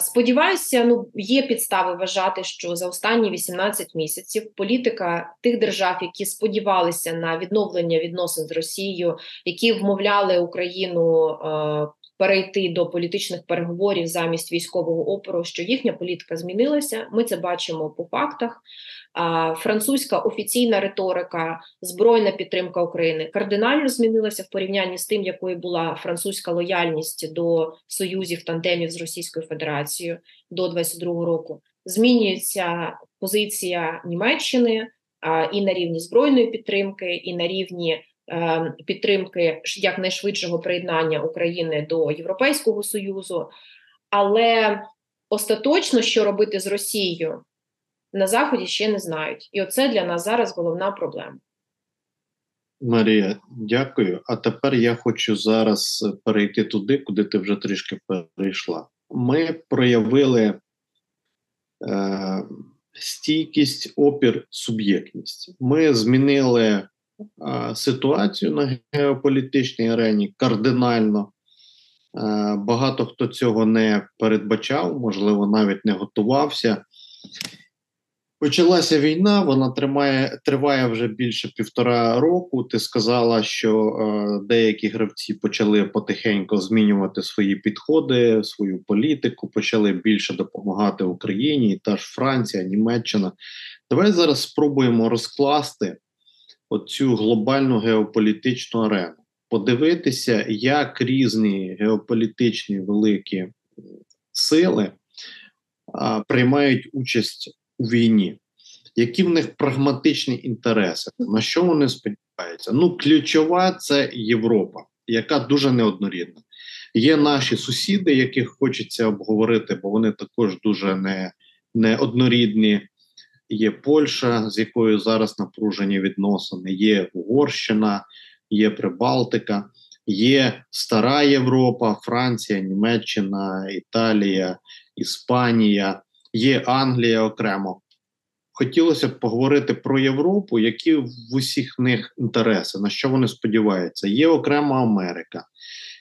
Сподіваюся, ну є підстави вважати, що за останні 18 місяців політика тих держав, які сподівалися на відновлення відносин з Росією, які вмовляли Україну е, перейти до політичних переговорів замість військового опору, що їхня політика змінилася. Ми це бачимо по фактах французька офіційна риторика, збройна підтримка України кардинально змінилася в порівнянні з тим, якою була французька лояльність до союзів тандемів з Російською Федерацією до 22-го року. Змінюється позиція Німеччини і на рівні збройної підтримки, і на рівні. Е, підтримки якнайшвидшого приєднання України до Європейського Союзу, але остаточно, що робити з Росією, на Заході ще не знають. І оце для нас зараз головна проблема. Марія, дякую. А тепер я хочу зараз перейти туди, куди ти вже трішки перейшла. Ми проявили е, стійкість, опір, суб'єктність. Ми змінили е, ситуацію на геополітичній арені кардинально. Е, багато хто цього не передбачав, можливо, навіть не готувався. Почалася війна, вона тримає триває вже більше півтора року. Ти сказала, що е, деякі гравці почали потихеньку змінювати свої підходи, свою політику, почали більше допомагати Україні, та ж Франція, Німеччина. Давай зараз спробуємо розкласти оцю глобальну геополітичну арену, подивитися, як різні геополітичні великі сили приймають участь у війні, які в них прагматичні інтереси, на що вони відбувається? Ну, ключова це Європа, яка дуже неоднорідна. Є наші сусіди, яких хочеться обговорити, бо вони також дуже не, неоднорідні. Є Польща, з якою зараз напружені відносини, є Угорщина, є Прибалтика, є Стара Європа, Франція, Німеччина, Італія, Іспанія, є Англія окремо. Хотілося б поговорити про Європу, які в усіх них інтереси, на що вони сподіваються. Є окремо Америка,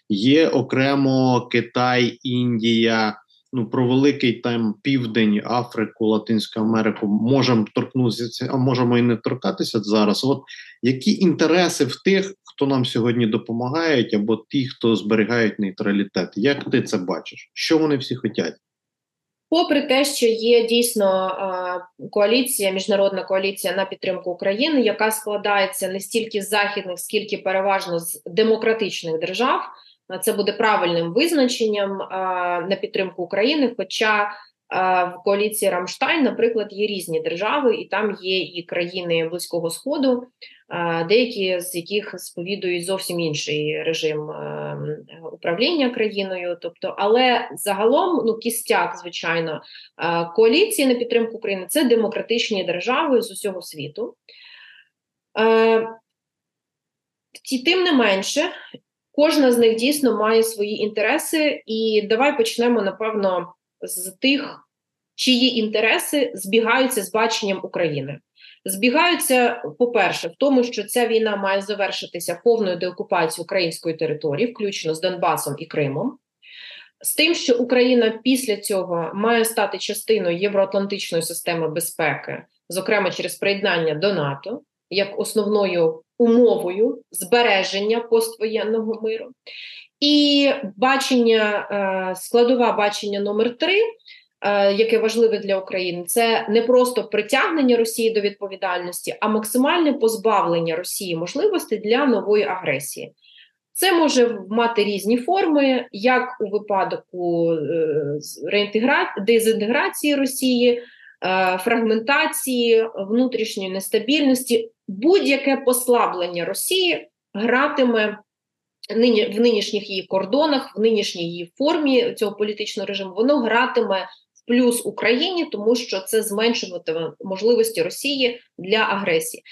є окремо Китай, Індія. Ну, про великий там південь, Африку, Латинську Америку можемо торкнутися, а можемо і не торкатися зараз. От які інтереси в тих, хто нам сьогодні допомагають, або ті, хто зберігають нейтралітет? Як ти це бачиш? Що вони всі хочуть? Попри те, що є дійсно коаліція, міжнародна коаліція на підтримку України, яка складається не стільки з західних, скільки переважно з демократичних держав, це буде правильним визначенням на підтримку України. Хоча в коаліції Рамштайн, наприклад, є різні держави, і там є і країни близького сходу, деякі з яких сповідують зовсім інший режим управління країною. Тобто, але загалом, ну кістяк, звичайно, коаліції на підтримку України це демократичні держави з усього світу. Тим не менше, кожна з них дійсно має свої інтереси, і давай почнемо напевно з тих, чиї інтереси збігаються з баченням України. Збігаються, по-перше, в тому, що ця війна має завершитися повною деокупацією української території, включно з Донбасом і Кримом, з тим, що Україна після цього має стати частиною євроатлантичної системи безпеки, зокрема через приєднання до НАТО, як основною умовою збереження поствоєнного миру. І бачення, е, складова бачення номер три, е, яке важливе для України, це не просто притягнення Росії до відповідальності, а максимальне позбавлення Росії можливості для нової агресії. Це може мати різні форми, як у випадку е, дезінтеграції Росії, фрагментації, внутрішньої нестабільності, будь-яке послаблення Росії гратиме нині в нинішніх її кордонах, в нинішній її формі цього політичного режиму, воно гратиме в плюс Україні, тому що це зменшуватиме можливості Росії для агресії.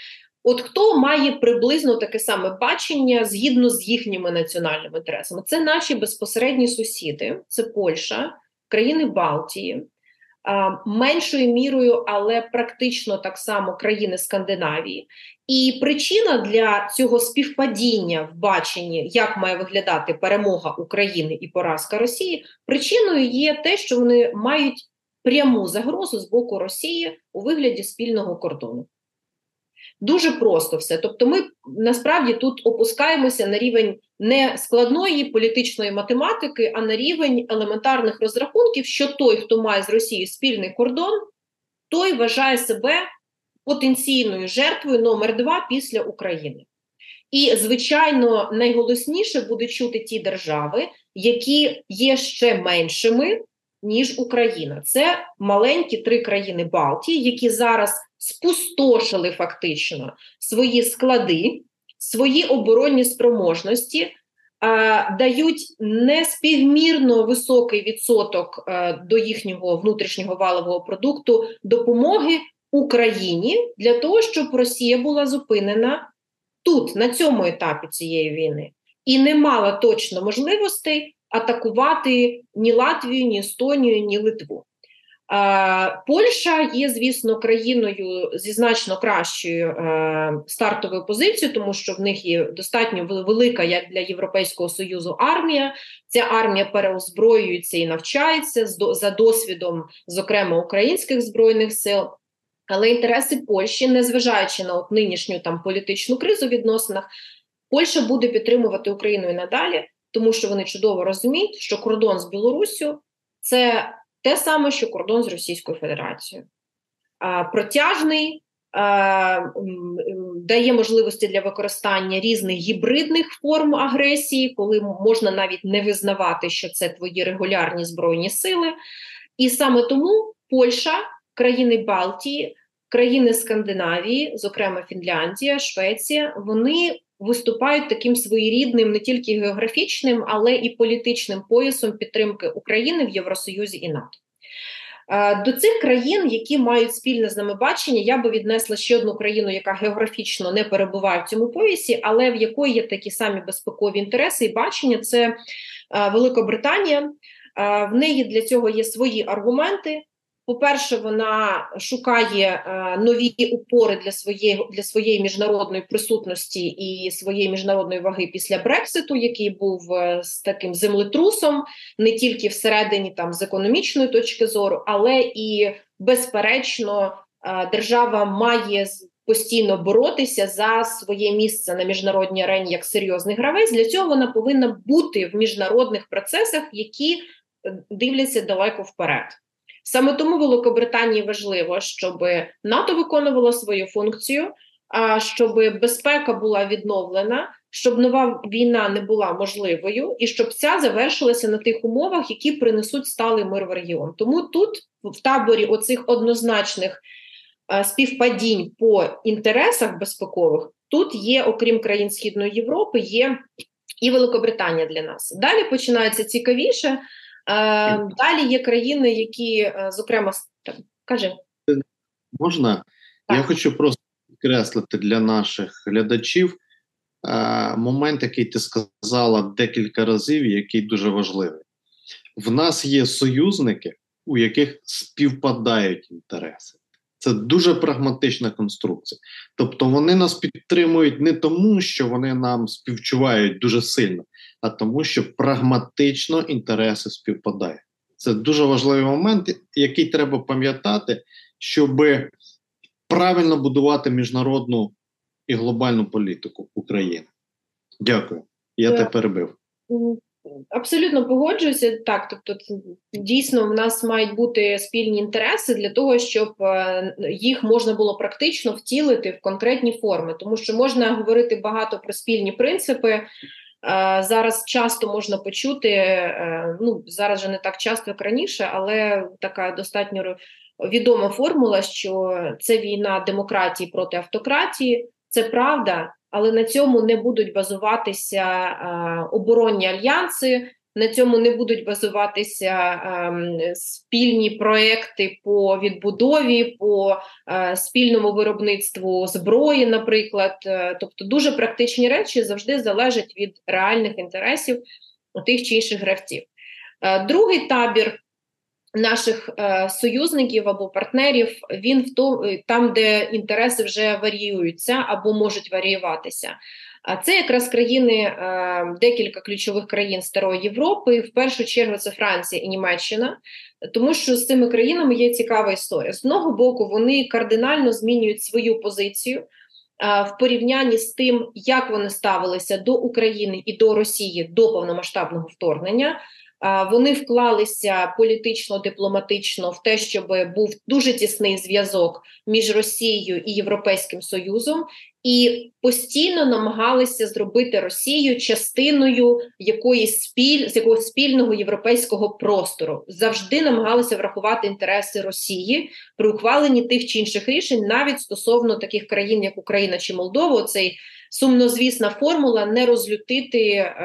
От хто має приблизно таке саме бачення згідно з їхніми національними інтересами? Це наші безпосередні сусіди, це Польща, країни Балтії, меншою мірою, але практично так само країни Скандинавії. І причина для цього співпадіння в баченні, як має виглядати перемога України і поразка Росії, причиною є те, що вони мають пряму загрозу з боку Росії у вигляді спільного кордону. Дуже просто все. Тобто, ми насправді тут опускаємося на рівень не складної політичної математики, а на рівень елементарних розрахунків, що той, хто має з Росією спільний кордон, той вважає себе потенційною жертвою номер два після України. І, звичайно, найголосніше буде чути ті держави, які є ще меншими, ніж Україна. Це маленькі три країни Балтії, які зараз спустошили фактично свої склади, свої оборонні спроможності. Дають неспівмірно високий відсоток е, до їхнього внутрішнього валового продукту допомоги Україні для того, щоб Росія була зупинена тут, на цьому етапі цієї війни, і не мала точно можливостей атакувати ні Латвію, ні Естонію, ні Литву. Польща є, звісно, країною зі значно кращою е, стартовою позицією, тому що в них є достатньо велика, як для Європейського союзу, армія. Ця армія переозброюється і навчається за досвідом, зокрема українських збройних сил. Але інтереси Польщі, незважаючи на от нинішню там політичну кризу в відносинах, Польща буде підтримувати Україну і надалі, тому що вони чудово розуміють, що кордон з Білоруссю це те саме, що кордон з Російською Федерацією. Протяжний дає можливості для використання різних гібридних форм агресії, коли можна навіть не визнавати, що це твої регулярні збройні сили. І саме тому Польща країни Балтії, країни Скандинавії, зокрема Фінляндія, Швеція, вони виступають таким своєрідним не тільки географічним, але і політичним поясом підтримки України в Євросоюзі і НАТО. Е, до цих країн, які мають спільне з нами бачення, я би віднесла ще одну країну, яка географічно не перебуває в цьому поясі, але в якої є такі самі безпекові інтереси і бачення. Це е, Велика Британія. Е, в неї для цього є свої аргументи. По-перше, вона шукає е, нові опори для своєї для своєї міжнародної присутності і своєї міжнародної ваги після Брекситу, який був е, з таким землетрусом, не тільки всередині там з економічної точки зору, але і безперечно, е, держава має постійно боротися за своє місце на міжнародній арені як серйозний гравець. Для цього вона повинна бути в міжнародних процесах, які дивляться далеко вперед. Саме тому Великобританії важливо, щоб НАТО виконувало свою функцію, а щоб безпека була відновлена, щоб нова війна не була можливою, і щоб ця завершилася на тих умовах, які принесуть сталий мир в регіон. Тому тут в таборі оцих однозначних співпадінь по інтересах безпекових тут є, окрім країн Східної Європи, є і Великобританія для нас. Далі починається цікавіше. Е, далі є країни, які, е, зокрема, там, каже можна. Так. Я хочу просто підкреслити для наших глядачів е, момент, який ти сказала декілька разів, який дуже важливий. В нас є союзники, у яких співпадають інтереси. Це дуже прагматична конструкція. Тобто вони нас підтримують не тому, що вони нам співчувають дуже сильно, а тому, що прагматично інтереси співпадають. Це дуже важливий момент, який треба пам'ятати, щоб правильно будувати міжнародну і глобальну політику України. Дякую. Я е, тебе перебив. Абсолютно погоджуюся. Так, тобто, дійсно, в нас мають бути спільні інтереси для того, щоб е, їх можна було практично втілити в конкретні форми, тому що можна говорити багато про спільні принципи. Е, зараз часто можна почути, е, ну зараз же не так часто, як раніше, але така достатньо відома формула, що це війна демократії проти автократії. Це правда, але на цьому не будуть базуватися е, оборонні альянси. На цьому не будуть базуватися е, спільні проекти по відбудові, по е, спільному виробництву зброї, наприклад. Е, тобто, дуже практичні речі завжди залежать від реальних інтересів тих чи інших гравців. Е, другий табір наших е, союзників або партнерів він в то, е, там, де інтереси вже варіюються або можуть варіюватися. А це якраз країни, е, декілька ключових країн Старої Європи. В першу чергу це Франція і Німеччина, тому що з цими країнами є цікава історія. З одного боку, вони кардинально змінюють свою позицію. В порівнянні з тим, як вони ставилися до України і до Росії до повномасштабного вторгнення, вони вклалися політично дипломатично в те, щоб був дуже тісний зв'язок між Росією і Європейським Союзом, і постійно намагалися зробити Росію частиною якоїсь спіль з якогось спільного європейського простору. Завжди намагалися врахувати інтереси Росії при ухваленні тих чи інших рішень, навіть стосовно таких країн, як Україна чи Молдова. Цей сумнозвісна формула не розлютити е,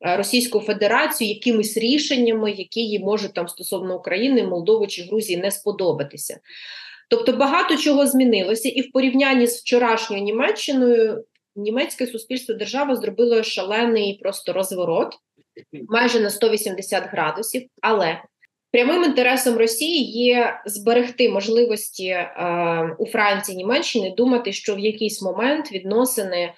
е, Російську Федерацію якимись рішеннями, які їй можуть там стосовно України, Молдови чи Грузії не сподобатися. Тобто багато чого змінилося, і в порівнянні з вчорашньою Німеччиною німецьке суспільство держава зробило шалений просто розворот майже на 180 градусів. Але прямим інтересом Росії є зберегти можливості е, у Франції Німеччини думати, що в якийсь момент відносини.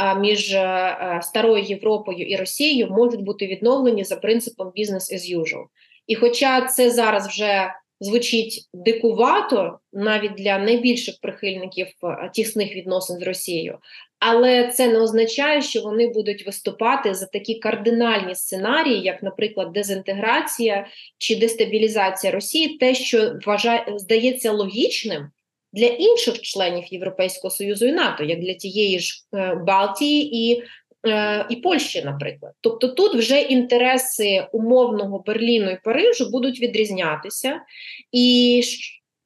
Е, між е, старою Європою і Росією можуть бути відновлені за принципом «business as usual». І хоча це зараз вже звучить дикувато навіть для найбільших прихильників е, тісних відносин з Росією, але це не означає, що вони будуть виступати за такі кардинальні сценарії, як, наприклад, дезінтеграція чи дестабілізація Росії, те, що вважає здається логічним. Для інших членів Європейського союзу і НАТО, як для тієї ж е, Балтії і і Польщі, наприклад. Тобто тут вже інтереси умовного Берліну і Парижу будуть відрізнятися, і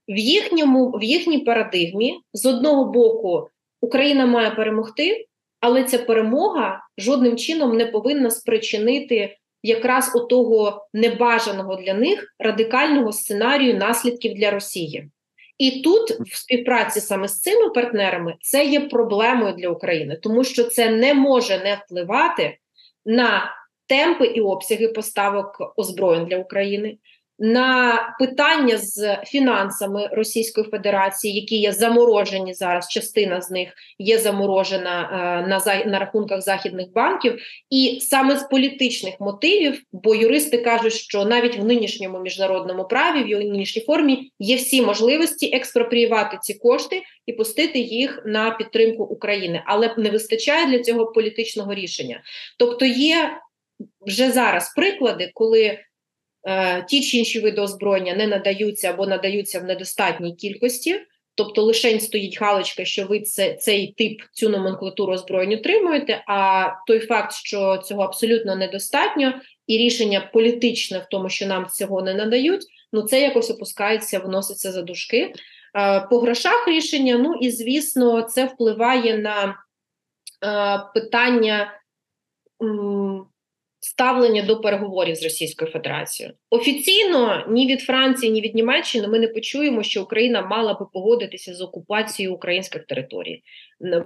в їхньому в їхній парадигмі з одного боку Україна має перемогти, але ця перемога жодним чином не повинна спричинити якраз отого небажаного для них радикального сценарію наслідків для Росії. І тут, в співпраці саме з цими партнерами, це є проблемою для України, тому що це не може не впливати на темпи і обсяги поставок озброєнь для України, на питання з фінансами Російської Федерації, які є заморожені зараз. Частина з них є заморожена е, на на рахунках західних банків, і саме з політичних мотивів, бо юристи кажуть, що навіть в нинішньому міжнародному праві, в його нинішній формі, є всі можливості експропріювати ці кошти і пустити їх на підтримку України, але не вистачає для цього політичного рішення. Тобто є вже зараз приклади, коли ті чи інші види озброєння не надаються або надаються в недостатній кількості, тобто лише стоїть галочка, що ви це, цей тип, цю номенклатуру озброєнь отримуєте. А той факт, що цього абсолютно недостатньо, і рішення політичне в тому, що нам цього не надають, ну це якось опускається, вноситься за дужки. Е, по грошах рішення, ну і звісно, це впливає на е, питання ставлення до переговорів з Російською Федерацією. Офіційно ні від Франції, ні від Німеччини ми не почуємо, що Україна мала би погодитися з окупацією українських територій.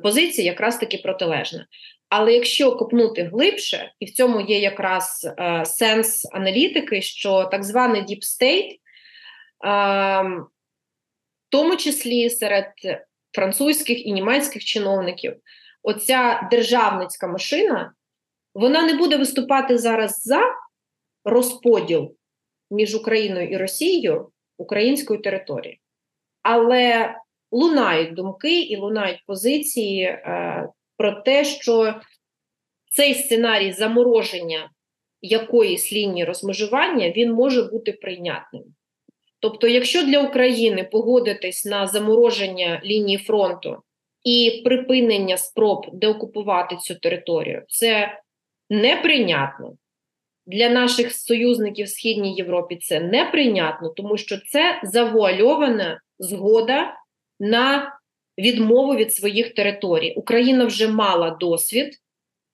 Позиція якраз таки протилежна. Але якщо копнути глибше, і в цьому є якраз е, сенс аналітики, що так званий Deep State, е, в тому числі серед французьких і німецьких чиновників, оця державницька машина вона не буде виступати зараз за розподіл між Україною і Росією української території. Але лунають думки і лунають позиції е, про те, що цей сценарій замороження якоїсь лінії розмежування він може бути прийнятним. Тобто, якщо для України погодитись на замороження лінії фронту і припинення спроб деокупувати цю територію, це неприйнятно. Для наших союзників в Східній Європі це неприйнятно, тому що це завуальована згода на відмову від своїх територій. Україна вже мала досвід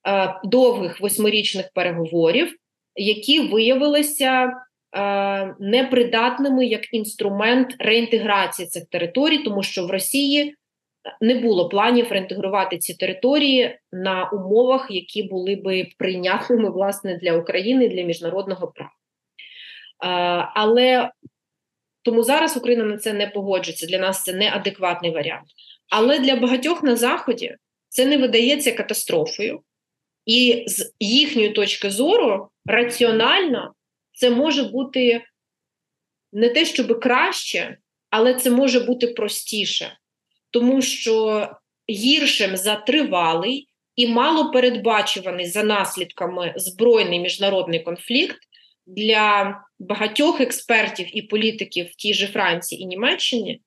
е, довгих восьмирічних переговорів, які виявилися е, непридатними як інструмент реінтеграції цих територій, тому що в Росії не було планів реінтегрувати ці території на умовах, які були би прийнятними власне для України для міжнародного права. Але тому зараз Україна на це не погоджується. Для нас це неадекватний варіант. Але для багатьох на Заході це не видається катастрофою, і з їхньої точки зору раціонально це може бути не те, щоб краще, але це може бути простіше тому що гіршим за тривалий і малопередбачуваний за наслідками збройний міжнародний конфлікт для багатьох експертів і політиків в тій же Франції і Німеччині.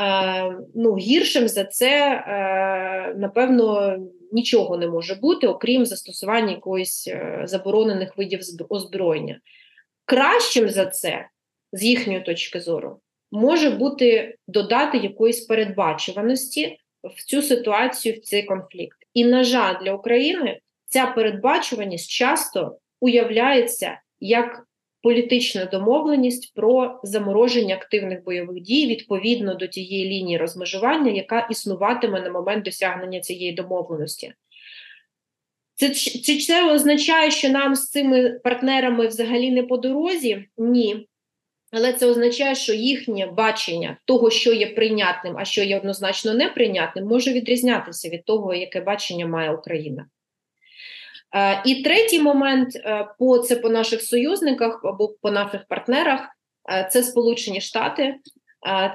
Е, ну, гіршим за це, е, напевно, нічого не може бути, окрім застосування якоїсь е, заборонених видів озброєння. Кращим за це, з їхньої точки зору, може бути додати якоїсь передбачуваності в цю ситуацію, в цей конфлікт. І, на жаль, для України ця передбачуваність часто уявляється як політична домовленість про замороження активних бойових дій відповідно до тієї лінії розмежування, яка існуватиме на момент досягнення цієї домовленості. Це чи це означає, що нам з цими партнерами взагалі не по дорозі? Ні. Але це означає, що їхнє бачення того, що є прийнятним, а що є однозначно неприйнятним, може відрізнятися від того, яке бачення має Україна. Е, і третій момент е, по це по наших союзниках або по наших партнерах е, це Сполучені Штати.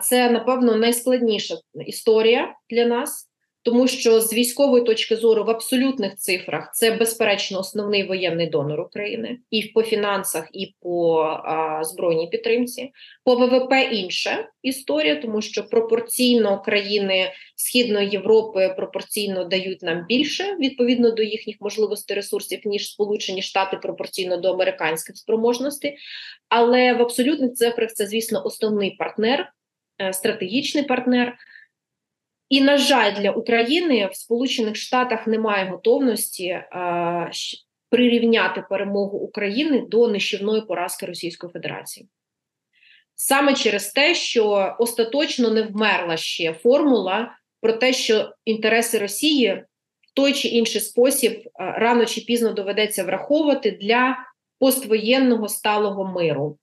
Це, напевно, найскладніша історія для нас тому що з військової точки зору в абсолютних цифрах це безперечно основний воєнний донор України і по фінансах, і по а, збройній підтримці. По ВВП інша історія, тому що пропорційно країни Східної Європи пропорційно дають нам більше відповідно до їхніх можливостей ресурсів, ніж Сполучені Штати пропорційно до американських спроможностей. Але в абсолютних цифрах це, звісно, основний партнер стратегічний партнер. І, на жаль, для України в Сполучених Штатах немає готовності е, прирівняти перемогу України до нищівної поразки Російської Федерації. Саме через те, що остаточно не вмерла ще формула про те, що інтереси Росії в той чи інший спосіб е, рано чи пізно доведеться враховувати для поствоєнного сталого миру.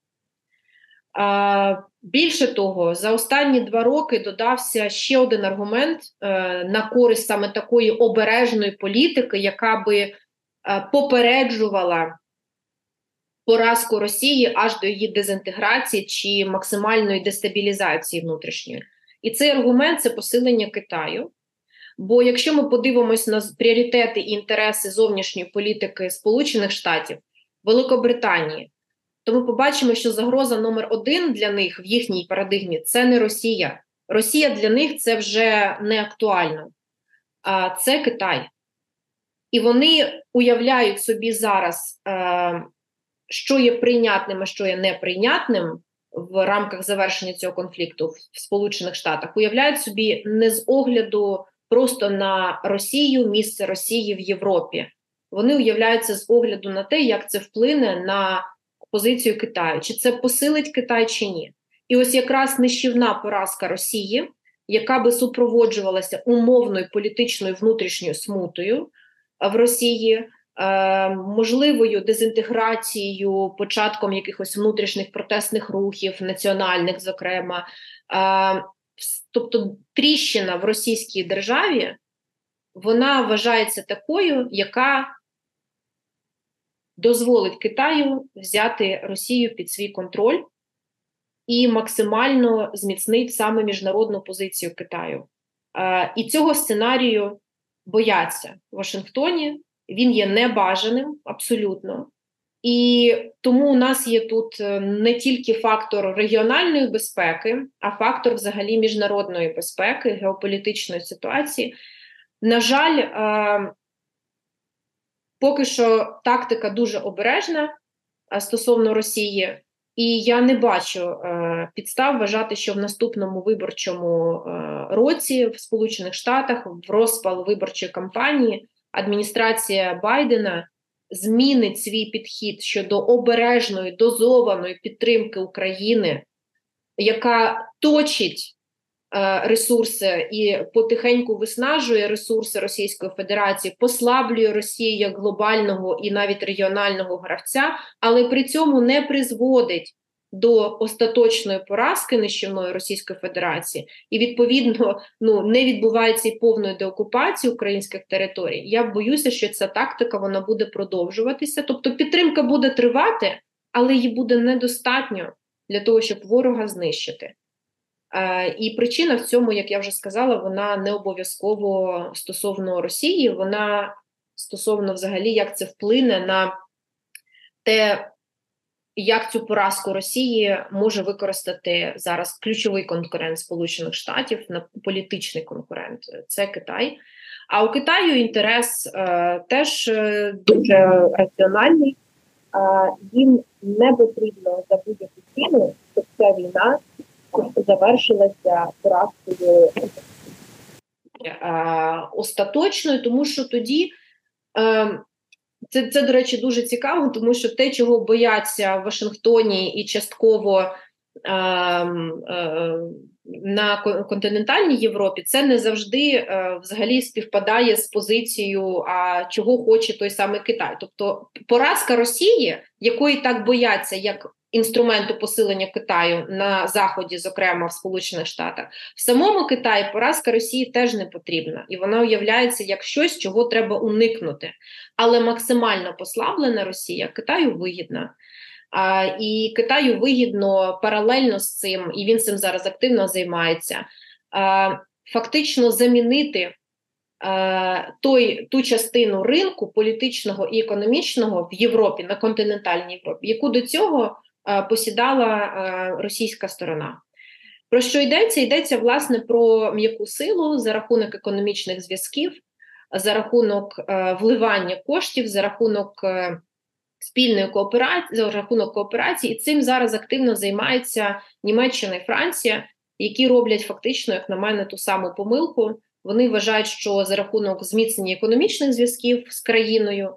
Більше того, за останні два роки додався ще один аргумент е, на користь саме такої обережної політики, яка би е, попереджувала поразку Росії аж до її дезінтеграції чи максимальної дестабілізації внутрішньої. І цей аргумент це посилення Китаю. Бо якщо ми подивимось на пріоритети і інтереси зовнішньої політики Сполучених Штатів, Великобританії то ми побачимо, що загроза номер один для них в їхній парадигмі це не Росія. Росія для них це вже не актуально, а це Китай. І вони уявляють собі зараз, е, що є прийнятним, а що є неприйнятним в рамках завершення цього конфлікту в Сполучених Штатах. Уявляють собі не з огляду просто на Росію, місце Росії в Європі. Вони уявляються з огляду на те, як це вплине на позицію Китаю, чи це посилить Китай чи ні. І ось якраз нищівна поразка Росії, яка би супроводжувалася умовною політичною внутрішньою смутою в Росії, е, можливою дезінтеграцією, початком якихось внутрішніх протестних рухів, національних, зокрема, е, тобто тріщина в російській державі, вона вважається такою, яка дозволить Китаю взяти Росію під свій контроль і максимально зміцнить саме міжнародну позицію Китаю. І цього сценарію бояться в Вашингтоні. Він є небажаним абсолютно. І тому у нас є тут е, не тільки фактор регіональної безпеки, а фактор взагалі міжнародної безпеки, геополітичної ситуації. На жаль, е, Поки що тактика дуже обережна стосовно Росії, і я не бачу е, підстав вважати, що в наступному виборчому е, році в Сполучених Штатах в розпал виборчої кампанії адміністрація Байдена змінить свій підхід щодо обережної дозованої підтримки України, яка точить Е, ресурси і потихеньку виснажує ресурси Російської Федерації, послаблює Росію як глобального і навіть регіонального гравця, але при цьому не призводить до остаточної поразки нищівної Російської Федерації, і відповідно ну не відбувається і повної деокупації українських територій. Я боюся, що ця тактика вона буде продовжуватися, тобто підтримка буде тривати, але її буде недостатньо для того, щоб ворога знищити. Е, і причина в цьому, як я вже сказала, вона не обов'язково стосовно Росії, вона стосовно взагалі, як це вплине на те, як цю поразку Росії може використати зараз ключовий конкурент Сполучених Штатів на політичний конкурент це Китай. А у Китаю інтерес е, теж е, дуже раціональний. Е, їм не потрібно за будь-яку ціну, щоб ця війна завершилася поразкою остаточною, тому що тоді. Е, це, це, до речі, дуже цікаво, тому що те, чого бояться в Вашингтоні і частково е, е, на континентальній Європі, це не завжди е, взагалі співпадає з позицією, а чого хоче той самий Китай. Тобто поразка Росії, якої так бояться, як інструменту посилення Китаю на заході, зокрема в Сполучених Штатах, в самому Китаї поразка Росії теж не потрібна, і вона уявляється як щось, чого треба уникнути. Але максимально послаблена Росія Китаю вигідна. А, І Китаю вигідно паралельно з цим, і він цим зараз активно займається. А, Фактично замінити той, Ту частину ринку політичного і економічного в Європі на континентальній Європі, яку до цього посідала е, російська сторона. Про що йдеться? Йдеться власне про м'яку силу за рахунок економічних зв'язків, за рахунок е, вливання коштів, за рахунок спільної кооперації, за рахунок кооперації, і цим зараз активно займаються Німеччина і Франція. які роблять фактично, як на мене, ту саму помилку. Вони вважають, що за рахунок зміцнення економічних зв'язків з країною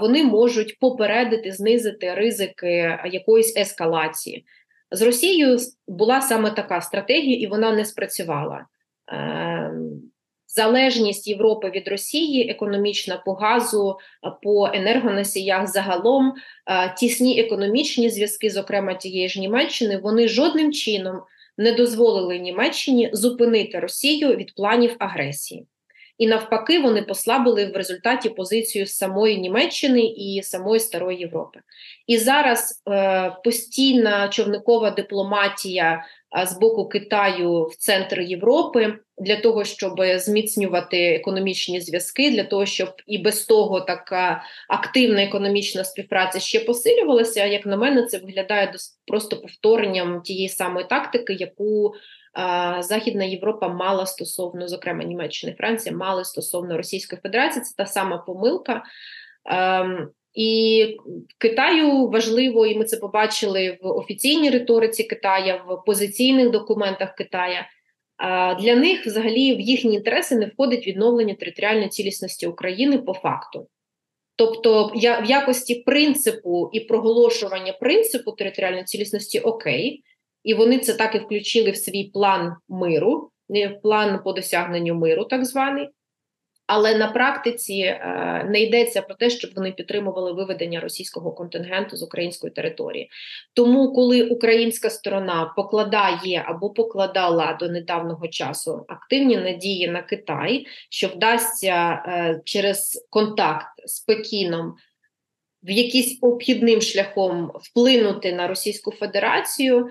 вони можуть попередити, знизити ризики якоїсь ескалації. З Росією була саме така стратегія, і вона не спрацювала. Ем, залежність Європи від Росії, економічна по газу, по енергоносіях загалом тісні економічні зв'язки, зокрема тієї ж Німеччини, вони жодним чином не дозволили Німеччині зупинити Росію від планів агресії. І навпаки, вони послабили в результаті позицію самої Німеччини і самої Старої Європи. І зараз е, постійна човникова дипломатія з боку Китаю в центр Європи для того, щоб зміцнювати економічні зв'язки, для того, щоб і без того така активна економічна співпраця ще посилювалася. Як на мене, це виглядає просто повторенням тієї самої тактики, яку Західна Європа мала стосовно, зокрема Німеччини, Франція, мали стосовно Російської Федерації. Це та сама помилка. Ем, і Китаю важливо, і ми це побачили в офіційній риториці Китая, в позиційних документах Китая. Для них взагалі в їхні інтереси не входить відновлення територіальної цілісності України по факту. Тобто, я в якості принципу і проголошування принципу територіальної цілісності окей, і вони це так і включили в свій план миру, план по досягненню миру, так званий. Але на практиці е, не йдеться про те, щоб вони підтримували виведення російського контингенту з української території. Тому, коли українська сторона покладає або покладала до недавнього часу активні надії на Китай, що вдасться е, через контакт з Пекіном в якийсь обхідним шляхом вплинути на Російську Федерацію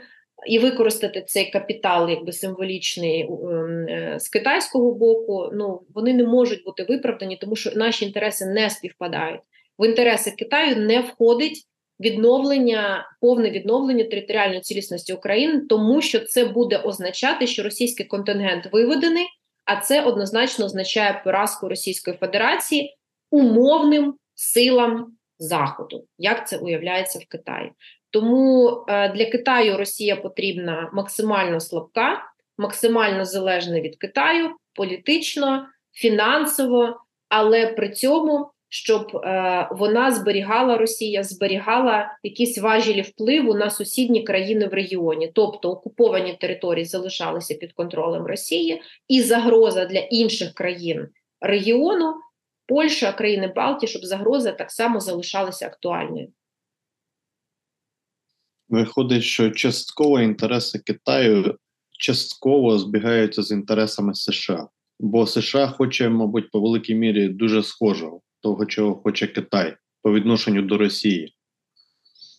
і використати цей капітал, якби символічний ем, е, з китайського боку, ну вони не можуть бути виправдані, тому що наші інтереси не співпадають. В інтереси Китаю не входить відновлення, повне відновлення територіальної цілісності України, тому що це буде означати, що російський контингент виведений, а це однозначно означає поразку Російської Федерації умовним силам Заходу, як це уявляється в Китаї. Тому е, для Китаю Росія потрібна максимально слабка, максимально залежна від Китаю, політично, фінансово, але при цьому, щоб е, вона зберігала Росія, зберігала якісь важелі впливу на сусідні країни в регіоні, тобто окуповані території залишалися під контролем Росії, і загроза для інших країн регіону, Польща, країни Балтії, щоб загроза так само залишалася актуальною. Виходить, що частково інтереси Китаю частково збігаються з інтересами США, бо США хоче, мабуть, по великій мірі дуже схожого того, чого хоче Китай по відношенню до Росії.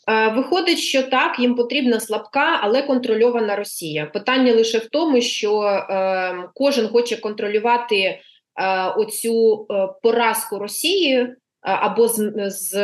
Е, виходить, що так, їм потрібна слабка, але контрольована Росія. Питання лише в тому, що е, кожен хоче контролювати оцю е, поразку Росії або з, з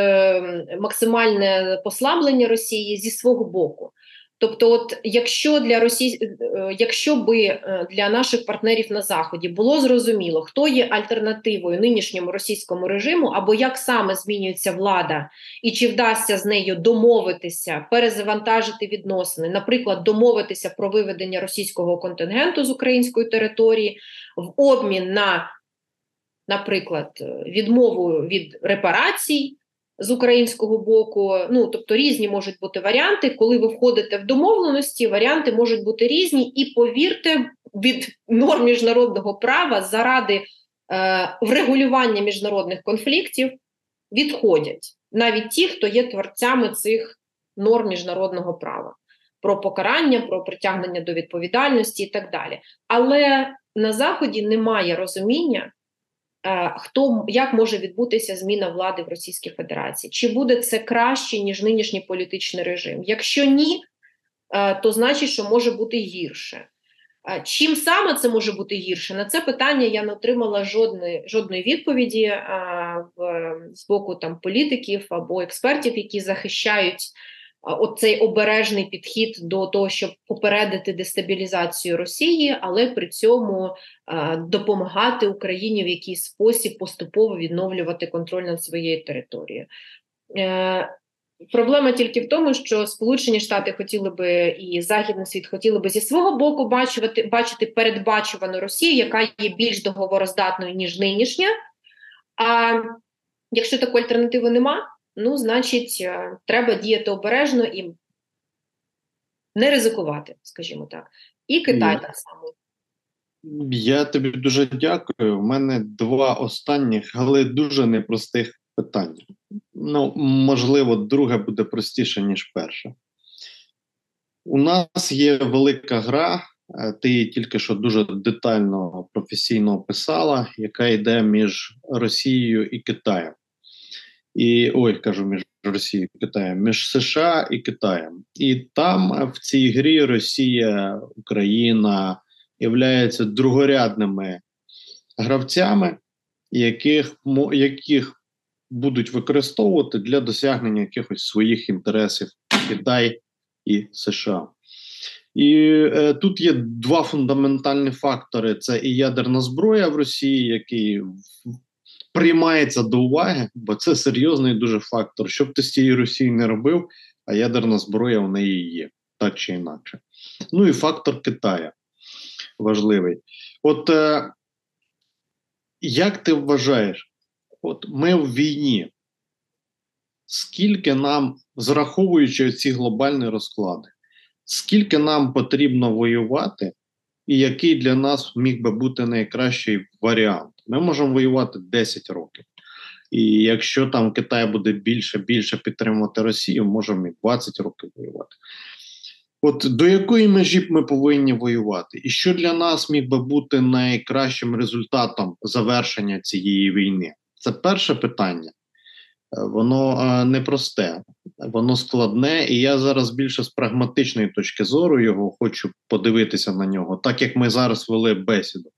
максимальне послаблення Росії зі свого боку. Тобто, от якщо для Росії, е, якщо би е, для наших партнерів на заході було зрозуміло, хто є альтернативою нинішньому російському режиму, або як саме змінюється влада, і чи вдасться з нею домовитися, перезавантажити відносини, наприклад, домовитися про виведення російського контингенту з української території в обмін на наприклад, відмову від репарацій з українського боку. Ну тобто різні можуть бути варіанти. Коли ви входите в домовленості, варіанти можуть бути різні, і повірте, від норм міжнародного права заради е, врегулювання міжнародних конфліктів відходять навіть ті, хто є творцями цих норм міжнародного права. Про покарання, про притягнення до відповідальності і так далі. Але на Заході немає розуміння, Е, хто як може відбутися зміна влади в Російській Федерації? Чи буде це краще ніж нинішній політичний режим? Якщо ні, е, то значить, що може бути гірше. Е, чим саме це може бути гірше? На це питання я не отримала жодної жодної відповіді а, в, з боку там політиків або експертів, які захищають оцей обережний підхід до того, щоб попередити дестабілізацію Росії, але при цьому допомагати Україні в якийсь спосіб поступово відновлювати контроль над своєю територією. Е, Проблема тільки в тому, що Сполучені Штати хотіли би і Західний світ хотіли би зі свого боку бачити бачити передбачувану Росію, яка є більш договороздатною ніж нинішня. А якщо такої альтернативи нема, ну значить е, треба діяти обережно і не ризикувати, скажімо так. І Китай так само. Я тобі дуже дякую. У мене два останніх, але дуже непростих питання. Ну, можливо, друге буде простіше, ніж перше. У нас є велика гра, е, ти її тільки що дуже детально професійно описала, яка йде між Росією і Китаєм. І ой, кажу, між Росією і Китаєм, між США і Китаєм. І там в цій грі Росія, Україна являються другорядними гравцями, яких яких будуть використовувати для досягнення якихось своїх інтересів Китай і США. І е, тут є два фундаментальні фактори: це і ядерна зброя в Росії, який приймається до уваги, бо це серйозний дуже фактор. Щоб ти з цієї Росії не робив, а ядерна зброя в неї є, так чи інакше. Ну і фактор Китая важливий. От е, як ти вважаєш, От ми в війні. Скільки нам, зраховуючи ці глобальні розклади, скільки нам потрібно воювати, і який для нас міг би бути найкращий варіант? Ми можемо воювати 10 років. І якщо там Китай буде більше більше підтримувати Росію, можемо і 20 років воювати. От до якої межі б ми повинні воювати? І що для нас міг би бути найкращим результатом завершення цієї війни? Це перше питання. Воно непросте, воно складне, і я зараз більше з прагматичної точки зору його хочу подивитися на нього, так як ми зараз вели бесіду.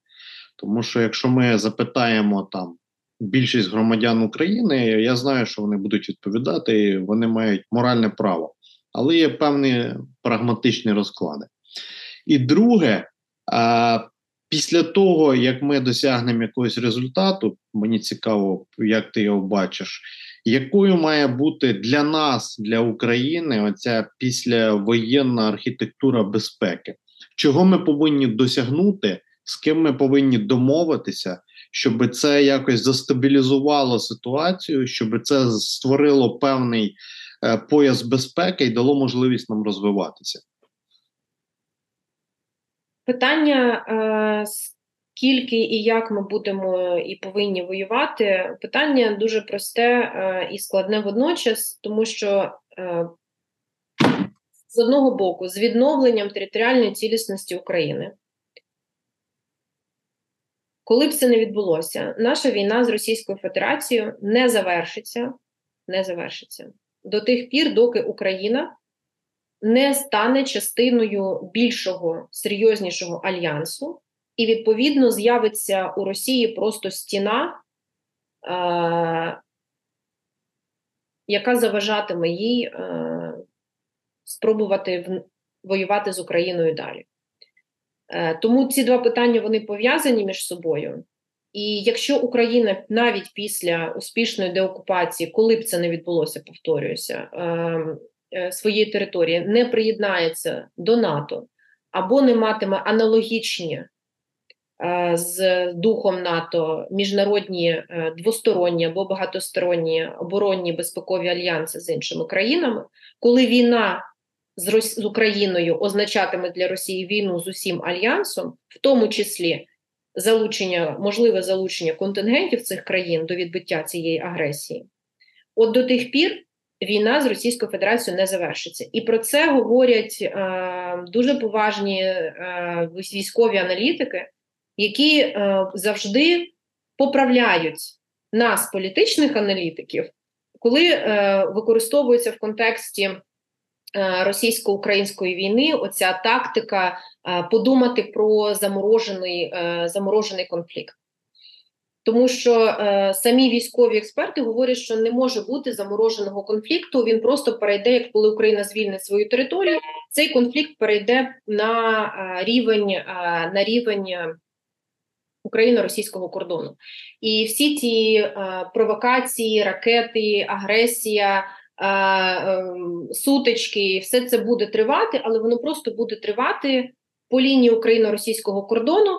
Тому що якщо ми запитаємо там більшість громадян України, я знаю, що вони будуть відповідати, і вони мають моральне право, але є певні прагматичні розклади. І друге, Після того, як ми досягнемо якогось результату, мені цікаво, як ти його бачиш, якою має бути для нас, для України, оця післявоєнна архітектура безпеки? Чого ми повинні досягнути, з ким ми повинні домовитися, щоб це якось застабілізувало ситуацію, щоб це створило певний е, пояс безпеки і дало можливість нам розвиватися? Питання, е, скільки і як ми будемо і повинні воювати, питання дуже просте е, і складне водночас, тому що е, з одного боку, з відновленням територіальної цілісності України. Коли б це не відбулося, наша війна з Російською Федерацією не завершиться, не завершиться до тих пір, доки Україна не стане частиною більшого серйознішого альянсу, і, відповідно, з'явиться у Росії просто стіна, е, яка заважатиме їй е, спробувати в, воювати з Україною далі. Е, Тому ці два питання вони пов'язані між собою. І якщо Україна навіть після успішної деокупації, коли б це не відбулося, повторююся, ем, Е, своєї території не приєднається до НАТО або не матиме аналогічні е, з духом НАТО міжнародні е, двосторонні або багатосторонні оборонні безпекові альянси з іншими країнами, коли війна з Україною означатиме для Росії війну з усім альянсом, в тому числі залучення, можливе залучення контингентів цих країн до відбиття цієї агресії, от до тих пір війна з Російською Федерацією не завершиться. І про це говорять е, дуже поважні е, військові аналітики, які е, завжди поправляють нас, політичних аналітиків, коли е, використовується в контексті. Е, російсько-української війни оця тактика е, подумати про заморожений заморожений конфлікт. Тому що е, самі військові експерти говорять, що не може бути замороженого конфлікту. Він просто перейде, як коли Україна звільнить свою територію. Цей конфлікт перейде на е, рівень е, на рівень Україно-російського кордону. І всі ці е, провокації, ракети, агресія, ем, сутички, все це буде тривати, але воно просто буде тривати по лінії україно-російського кордону,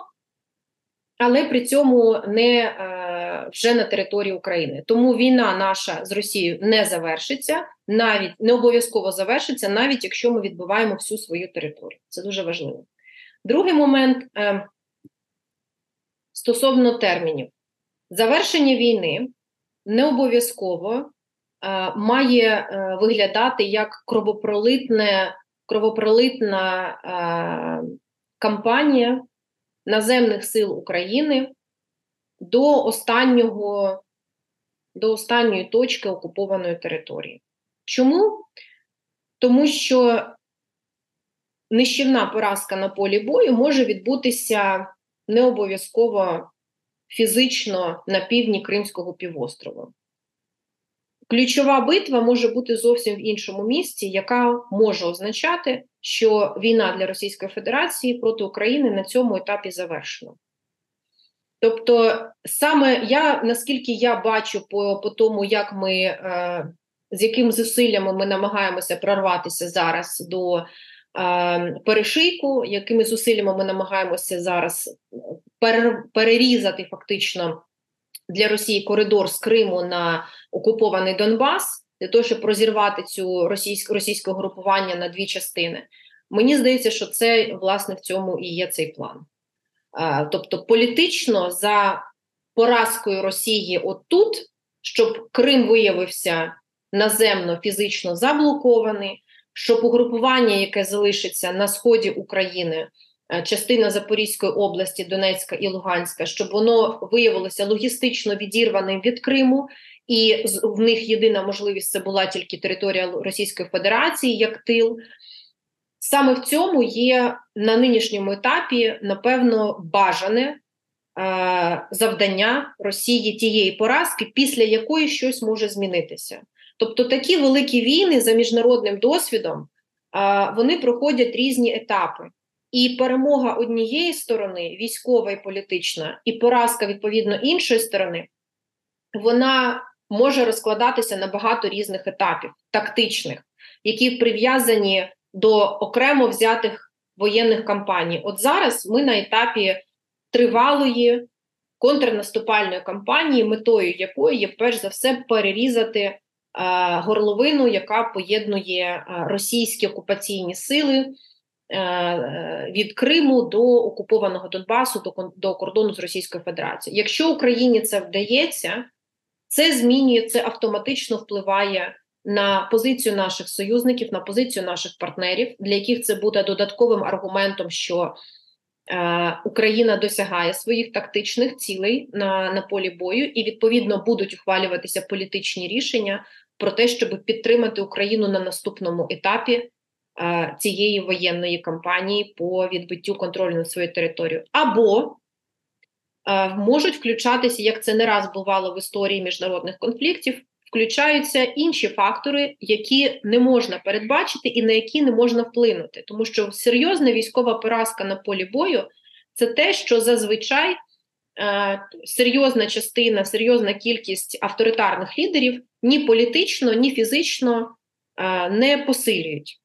але при цьому не е, вже на території України. Тому війна наша з Росією не завершиться, навіть не обов'язково завершиться, навіть якщо ми відбуваємо всю свою територію. Це дуже важливо. Другий момент е, стосовно термінів. Завершення війни не обов'язково е, має е, виглядати як кровопролитне, кровопролитна е, кампанія наземних сил України до останнього, до останньої точки окупованої території. Чому? Тому що нищівна поразка на полі бою може відбутися не обов'язково фізично на півдні Кримського півострова. Ключова битва може бути зовсім в іншому місці, яка може означати, що війна для Російської Федерації проти України на цьому етапі завершена. Тобто, саме я наскільки я бачу по по тому, як ми е, з якими зусиллями ми намагаємося прорватися зараз до перешийку, якими зусиллями ми намагаємося зараз перерізати фактично для Росії коридор з Криму на окупований Донбас, для того, щоб розірвати цю російське російське групування на дві частини. Мені здається, що це власне в цьому і є цей план. Тобто, політично за поразкою Росії отут, щоб Крим виявився наземно фізично заблокований, щоб угрупування, яке залишиться на сході України, Е, частина Запорізької області, Донецька і Луганська, щоб воно виявилося логістично відірваним від Криму, і в них єдина можливість це була тільки територія Російської Федерації як тил. Саме в цьому є на нинішньому етапі, напевно, бажане е, завдання Росії тієї поразки, після якої щось може змінитися. Тобто такі великі війни за міжнародним досвідом вони проходять різні етапи. І перемога однієї сторони, військова і політична, і поразка відповідно іншої сторони, вона може розкладатися на багато різних етапів, тактичних, які прив'язані до окремо взятих воєнних кампаній. От зараз ми на етапі тривалої контрнаступальної кампанії, метою якої є перш за все перерізати горловину, яка поєднує е, російські окупаційні сили. Е, від Криму до окупованого Донбасу до, до кордону з Російською Федерацією. Якщо Україні це вдається, це змінює, це автоматично впливає на позицію наших союзників, на позицію наших партнерів, для яких це буде додатковим аргументом, що е, Україна досягає своїх тактичних цілей на, на полі бою, і відповідно будуть ухвалюватися політичні рішення про те, щоб підтримати Україну на наступному етапі. Е, цієї воєнної кампанії по відбиттю контролю над своєю територією, або е, можуть включатися, як це не раз бувало в історії міжнародних конфліктів, включаються інші фактори, які не можна передбачити і на які не можна вплинути, тому що серйозна військова поразка на полі бою це те, що зазвичай. Е, серйозна частина, серйозна кількість авторитарних лідерів ні політично, ні фізично не посилюють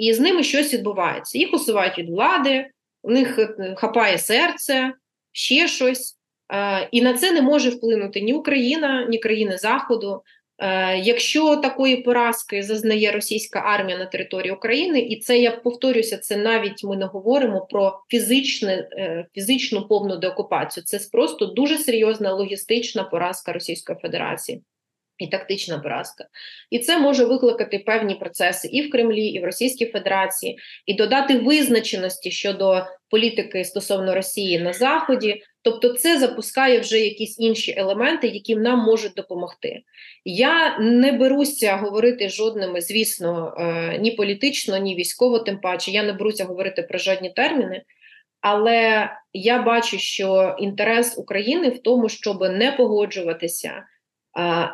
і з ними щось відбувається. Їх усувають від влади, у них е, хапає серце, ще щось. Е, і на це не може вплинути ні Україна, ні країни Заходу. Е, якщо такої поразки зазнає російська армія на території України, і це я повторюся, це навіть ми не говоримо про фізичне, фізичну повну деокупацію. Це просто дуже серйозна логістична поразка Російської Федерації і тактична поразка. І це може викликати певні процеси і в Кремлі, і в Російській Федерації, і додати визначеності щодо політики стосовно Росії на Заході. Тобто, це запускає вже якісь інші елементи, які нам можуть допомогти. Я не беруся говорити жодними, звісно, е, ні політично, ні військово, тим паче. Я не беруся говорити про жодні терміни. Але я бачу, що інтерес України в тому, щоб не погоджуватися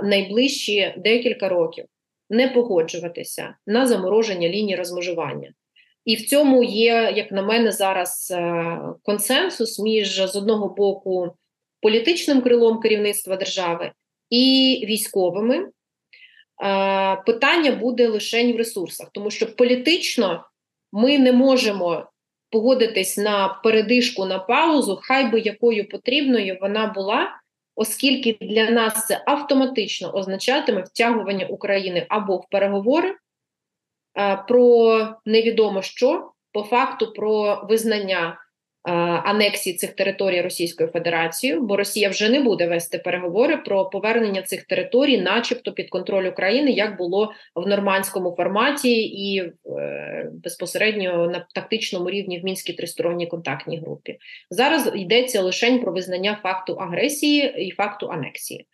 найближчі декілька років не погоджуватися на замороження лінії розмежування. І в цьому є, як на мене, зараз е, консенсус між з одного боку політичним крилом керівництва держави і військовими. питання буде лише в ресурсах, тому що політично ми не можемо погодитись на передишку на паузу, хай би якою потрібною вона була, оскільки для нас це автоматично означатиме втягування України або в переговори про невідомо що, по факту про визнання Е, анексії цих територій Російською Федерацією, бо Росія вже не буде вести переговори про повернення цих територій, начебто під контроль України, як було в нормандському форматі і е, безпосередньо на тактичному рівні в мінській тристоронній контактній групі. Зараз йдеться лише про визнання факту агресії і факту анексії.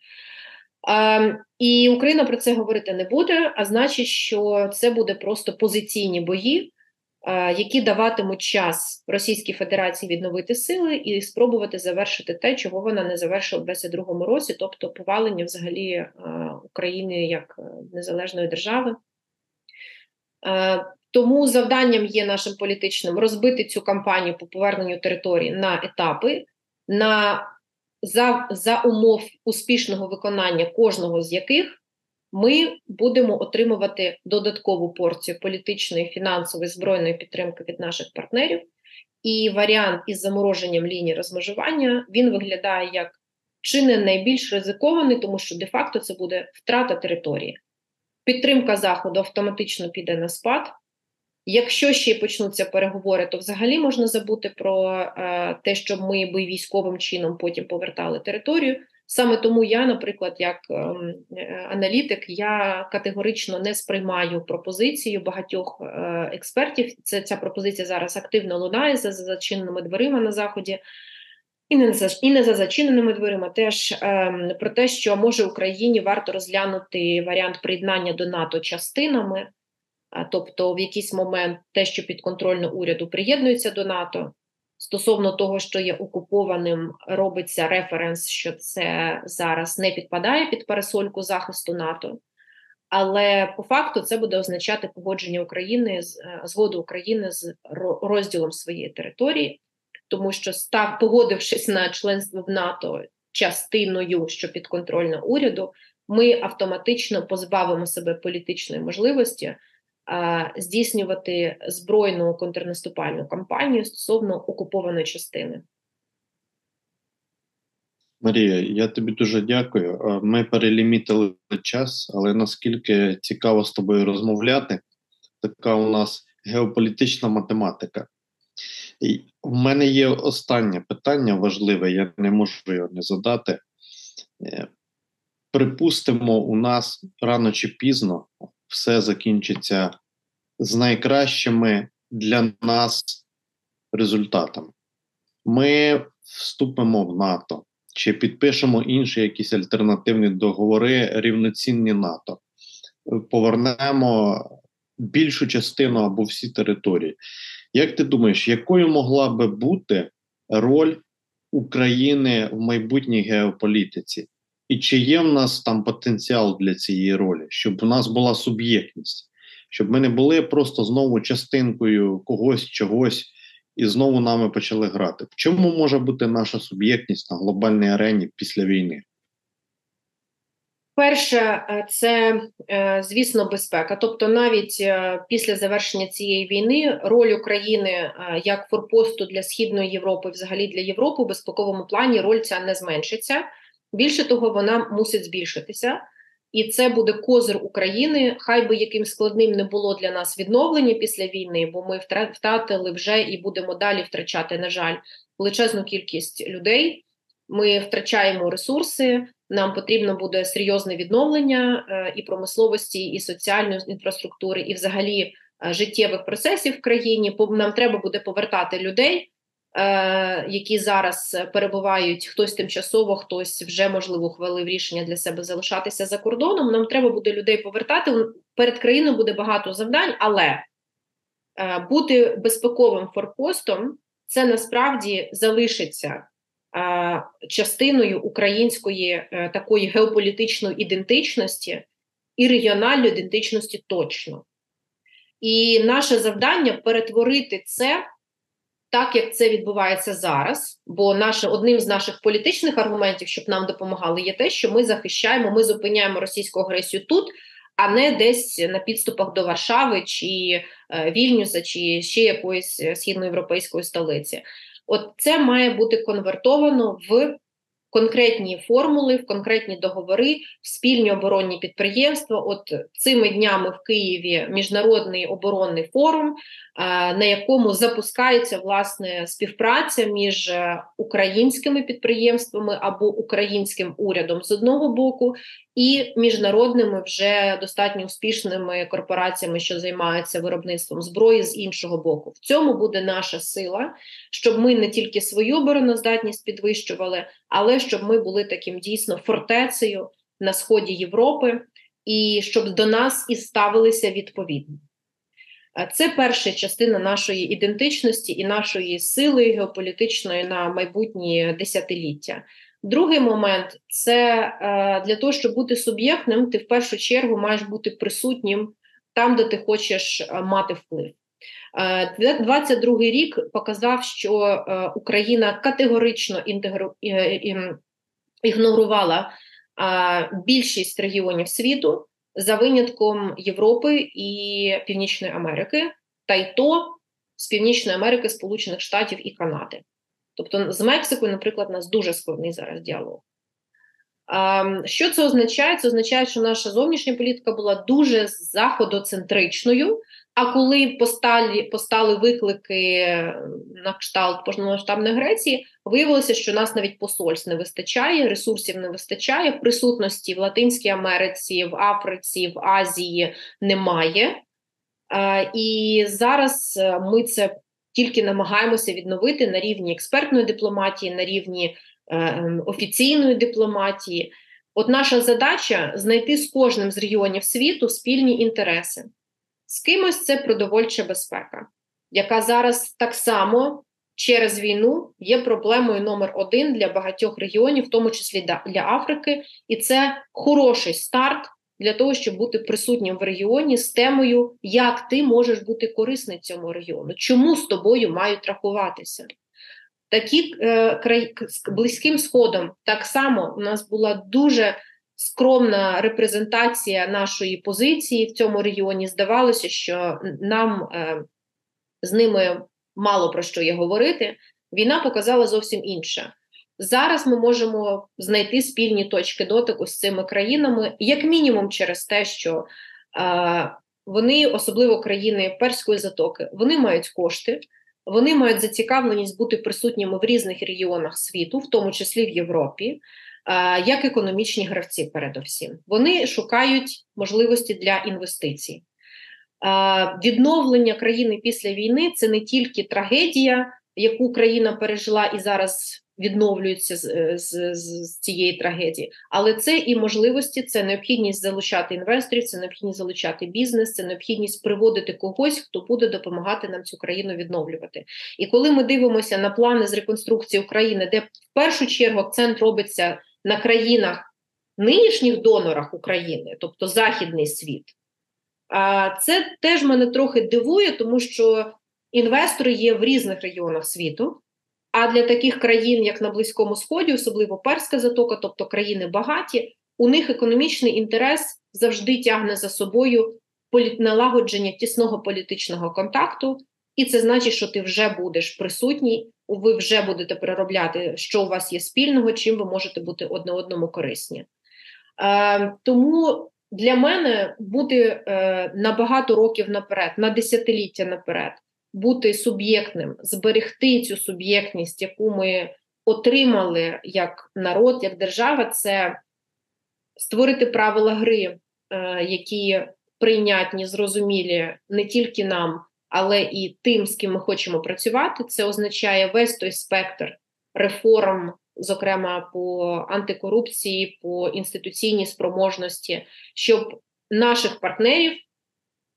Е, і Україна про це говорити не буде, а значить, що це буде просто позиційні бої. Які даватимуть час Російській Федерації відновити сили і спробувати завершити те, чого вона не завершила в 2022 році, тобто повалення взагалі України як е, незалежної держави. Тому завданням є нашим політичним розбити цю кампанію по поверненню території на етапи, на за, за умов успішного виконання кожного з яких ми будемо отримувати додаткову порцію політичної, фінансової збройної підтримки від наших партнерів. І варіант із замороженням лінії розмежування він виглядає як чи не найбільш ризикований, тому що де-факто це буде втрата території. Підтримка Заходу автоматично піде на спад. Якщо ще почнуться переговори, то взагалі можна забути про е, те, щоб ми би військовим чином потім повертали територію. Саме тому я, наприклад, як ем, аналітик, я категорично не сприймаю пропозицію багатьох е, експертів. Це ця пропозиція зараз активно лунає за зачиненими дверима на заході. І не за і не за зачиненими дверима, теж ем, про те, що може Україні варто розглянути варіант приєднання до НАТО частинами, тобто в якийсь момент те, що підконтрольно уряду приєднується до НАТО, Стосовно того, що є окупованим, робиться референс, що це зараз не підпадає під парасольку захисту НАТО, але по факту це буде означати погодження України е, згоду України з розділом своєї території, тому що став, погодившись на членство в НАТО частиною, що підконтрольна уряду, ми автоматично позбавимо себе політичної можливості здійснювати збройну контрнаступальну кампанію стосовно окупованої частини. Марія, я тобі дуже дякую. Ми перелімітили час, але наскільки цікаво з тобою розмовляти, така у нас геополітична математика. І В мене є останнє питання важливе, я не можу його не задати. Е, припустимо, у нас рано чи пізно все закінчиться з найкращими для нас результатами. Ми вступимо в НАТО чи підпишемо інші якісь альтернативні договори рівноцінні НАТО, повернемо більшу частину або всі території. Як ти думаєш, якою могла би бути роль України в майбутній геополітиці? І чи є в нас там потенціал для цієї ролі, щоб у нас була суб'єктність, щоб ми не були просто знову частинкою когось, чогось, і знову нами почали грати? В чому може бути наша суб'єктність на глобальній арені після війни? Перше, е, це е, звісно безпека. Тобто, навіть е, після завершення цієї війни роль України як форпосту для східної Європи, взагалі для Європи, в безпековому плані роль ця не зменшиться. Більше того, вона мусить збільшитися, і це буде козир України. Хай би яким складним не було для нас відновлення після війни, бо ми втратили вже і будемо далі втрачати, на жаль, величезну кількість людей. Ми втрачаємо ресурси. Нам потрібно буде серйозне відновлення е, і промисловості, і соціальної інфраструктури, і взагалі е, життєвих процесів в країні. нам треба буде повертати людей. Е, які зараз перебувають хтось тимчасово, хтось вже можливо ухвалив рішення для себе залишатися за кордоном. Нам треба буде людей повертати. Перед країною буде багато завдань, але е, бути безпековим форпостом це насправді залишиться е, частиною української такої геополітичної ідентичності і регіональної ідентичності точно. І наше завдання перетворити це так як це відбувається зараз, бо наше одним з наших політичних аргументів, щоб нам допомагали, є те, що ми захищаємо, ми зупиняємо російську агресію тут. а не десь на підступах до Варшави чи е, Вільнюса, чи ще якоїсь східноєвропейської столиці. От це має бути конвертовано в конкретні формули, в конкретні договори, в спільні оборонні підприємства. От цими днями в Києві міжнародний оборонний форум, на якому запускається власне співпраця між е, українськими підприємствами або українським урядом з одного боку, і міжнародними вже достатньо успішними корпораціями, що займаються виробництвом зброї з іншого боку. В цьому буде наша сила, щоб ми не тільки свою обороноздатність підвищували, але щоб ми були таким дійсно фортецею на сході Європи, і щоб до нас і ставилися відповідно. Це перша частина нашої ідентичності і нашої сили геополітичної на майбутні десятиліття. Другий момент це е, для того, щоб бути суб'єктним, ти в першу чергу маєш бути присутнім там, де ти хочеш е, мати вплив. 22-й е, рік показав, що Україна категорично інтегру... ігнорувала більшість регіонів світу за винятком Європи і Північної Америки, та й то з Північної Америки, Сполучених Штатів і Канади. Тобто з Мексикою, наприклад, у нас дуже складний зараз діалог. Що це означає? Це означає, що наша зовнішня політика була дуже заходоцентричною. А коли постали постали виклики на кшталт повномасштабної Греції, виявилося, що нас навіть посольств не вистачає, ресурсів не вистачає, присутності в Латинській Америці, в Африці, в Азії немає. І зараз е, ми це тільки намагаємося відновити на рівні експертної дипломатії, на рівні е, ем, офіційної дипломатії. От наша задача знайти з кожним з регіонів світу спільні інтереси. З кимось це продовольча безпека, яка зараз так само через війну є проблемою номер один для багатьох регіонів, в тому числі для Африки, і це хороший старт для того, щоб бути присутнім в регіоні з темою, як ти можеш бути корисний цьому регіону, чому з тобою мають рахуватися. Такі е, край, близьким сходом так само у нас була дуже скромна репрезентація нашої позиції в цьому регіоні. Здавалося, що нам е, з ними мало про що є говорити. Війна показала зовсім інше. Зараз ми можемо знайти спільні точки дотику з цими країнами, як мінімум, через те, що е, вони, особливо країни перської затоки, вони мають кошти, вони мають зацікавленість бути присутніми в різних регіонах світу, в тому числі в Європі, як економічні гравці. Передовсім вони шукають можливості для інвестицій. Відновлення країни після війни це не тільки трагедія, яку країна пережила і зараз відновлюються з, е, з, з цієї трагедії, але це і можливості, це необхідність залучати інвесторів, це необхідність залучати бізнес, це необхідність приводити когось, хто буде допомагати нам цю країну відновлювати. І коли ми дивимося на плани з реконструкції України, де в першу чергу акцент робиться на країнах нинішніх донорах України, тобто західний світ. Це теж мене трохи дивує, тому що інвестори є в різних регіонах світу. А для таких країн, як на Близькому Сході, особливо Перська затока, тобто країни багаті, у них економічний інтерес завжди тягне за собою налагодження тісного політичного контакту, і це значить, що ти вже будеш присутній, ви вже будете переробляти, що у вас є спільного, чим ви можете бути одне одному корисні. Е, Тому для мене бути е, на багато років наперед, на десятиліття наперед бути суб'єктним, зберегти цю суб'єктність, яку ми отримали як народ, як держава, це створити правила гри, е, які прийнятні, зрозумілі не тільки нам, але і тим, з ким ми хочемо працювати. Це означає весь той спектр реформ. Зокрема, по антикорупції, по інституційній спроможності, щоб наших партнерів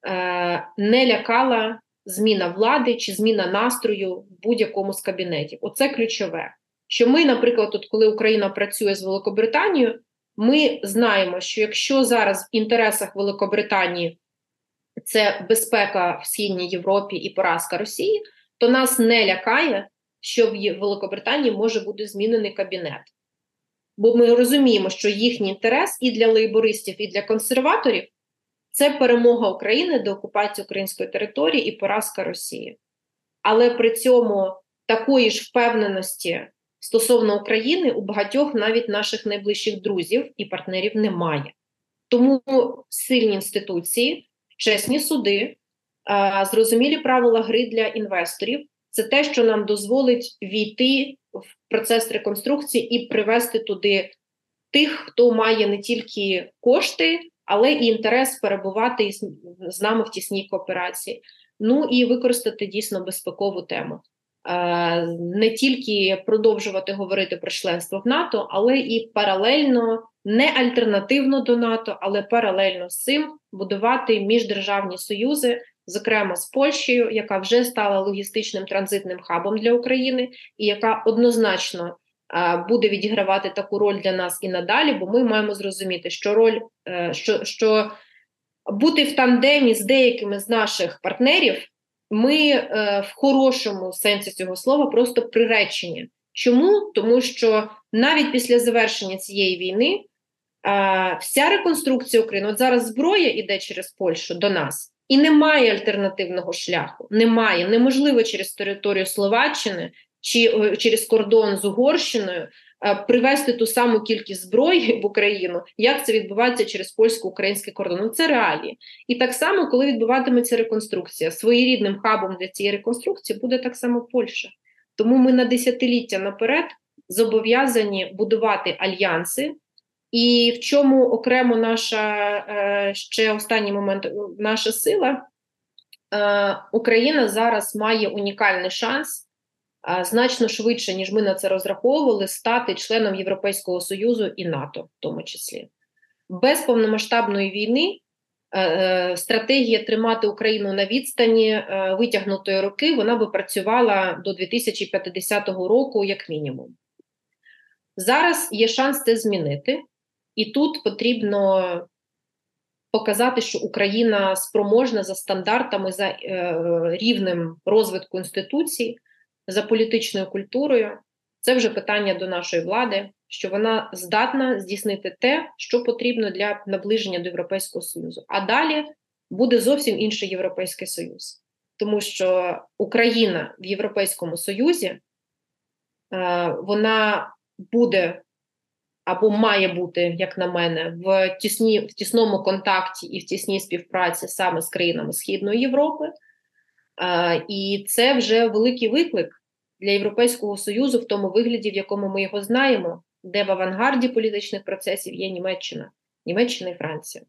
е, не лякала зміна влади чи зміна настрою в будь-якому з кабінетів. Оце ключове. Що ми, наприклад, тут, коли Україна працює з Великобританією, ми знаємо, що якщо зараз в інтересах Великобританії це безпека в східній Європі і поразка Росії, то нас не лякає, що в Великобританії може бути змінений кабінет. Бо ми розуміємо, що їхній інтерес і для лейбористів, і для консерваторів це перемога України до окупації української території і поразка Росії. Але при цьому такої ж впевненості стосовно України у багатьох навіть наших найближчих друзів і партнерів немає. Тому сильні інституції, чесні суди, зрозумілі правила гри для інвесторів це те, що нам дозволить війти в процес реконструкції і привести туди тих, хто має не тільки кошти, але і інтерес перебувати з нами в тісній кооперації. Ну і використати дійсно безпекову тему. Не тільки продовжувати говорити про членство в НАТО, але і паралельно, не альтернативно до НАТО, але паралельно з цим будувати міждержавні союзи, зокрема з Польщею, яка вже стала логістичним транзитним хабом для України, і яка однозначно буде відігравати таку роль для нас і надалі, бо ми маємо зрозуміти, що роль е, що, що бути в тандемі з деякими з наших партнерів, ми е, в хорошому сенсі цього слова просто приречені. Чому? Тому що навіть після завершення цієї війни вся реконструкція України, от зараз зброя йде через Польщу до нас, і немає альтернативного шляху. Немає, неможливо через територію Словаччини чи е, через кордон з Угорщиною е, привезти ту саму кількість зброї в Україну, як це відбувається через польсько-український кордон. Ну, Це реалії. І так само, коли відбуватиметься реконструкція, своєрідним хабом для цієї реконструкції буде так само Польща. Тому ми на десятиліття наперед зобов'язані будувати альянси. І в чому окремо наша е, ще останній момент наша сила Україна зараз має унікальний шанс значно швидше, ніж ми на це розраховували, стати членом Європейського Союзу і НАТО, в тому числі. Без повномасштабної війни е, е, стратегія тримати Україну на відстані е, витягнутої роки вона би працювала до 2050 року, як мінімум. Зараз є шанс це змінити, і тут потрібно показати, що Україна спроможна за стандартами, за рівнем розвитку інституцій за політичною культурою. Це вже питання до нашої влади, що вона здатна здійснити те, що потрібно для наближення до Європейського Союзу. А далі буде зовсім інший Європейський Союз, тому що Україна в Європейському Союзі е, вона буде або має бути, як на мене, в тісні, в тісному контакті і в тісній співпраці саме з країнами Східної Європи. І це вже великий виклик для Європейського Союзу в тому вигляді, в якому ми його знаємо, де в авангарді політичних процесів є Німеччина, Німеччина і Франція.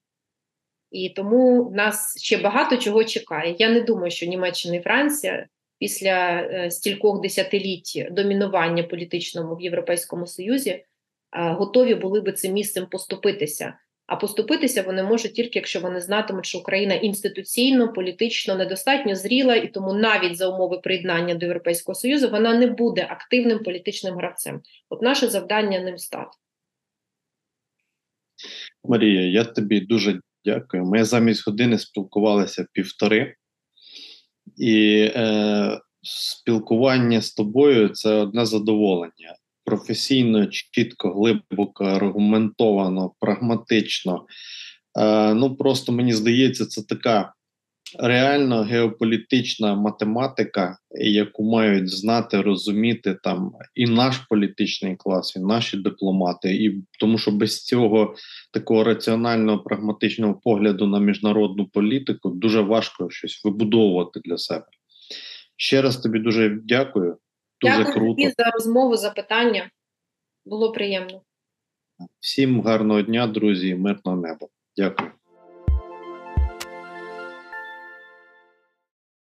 І тому нас ще багато чого чекає. Я не думаю, що Німеччина і Франція після е, стількох десятиліть домінування політичному в Європейському Союзі е, готові були би цим місцем поступитися. А поступитися вони можуть тільки якщо вони знатимуть, що Україна інституційно, політично недостатньо зріла, і тому навіть за умови приєднання до Європейського Союзу вона не буде активним політичним гравцем. От наше завдання ним стати. Марія, я тобі дуже дякую. Ми замість години спілкувалися півтори, і е, спілкування з тобою це одне задоволення професійно, чітко, глибоко, аргументовано, прагматично. Е, Ну просто мені здається, це така реально геополітична математика, яку мають знати, розуміти там і наш політичний клас, і наші дипломати, і тому, що без цього такого раціонального прагматичного погляду на міжнародну політику дуже важко щось вибудовувати для себе. Ще раз тобі дуже дякую. Дуже Дякую круто. тобі за розмову, за питання. Було приємно. Всім гарного дня, друзі, мирного неба. Дякую.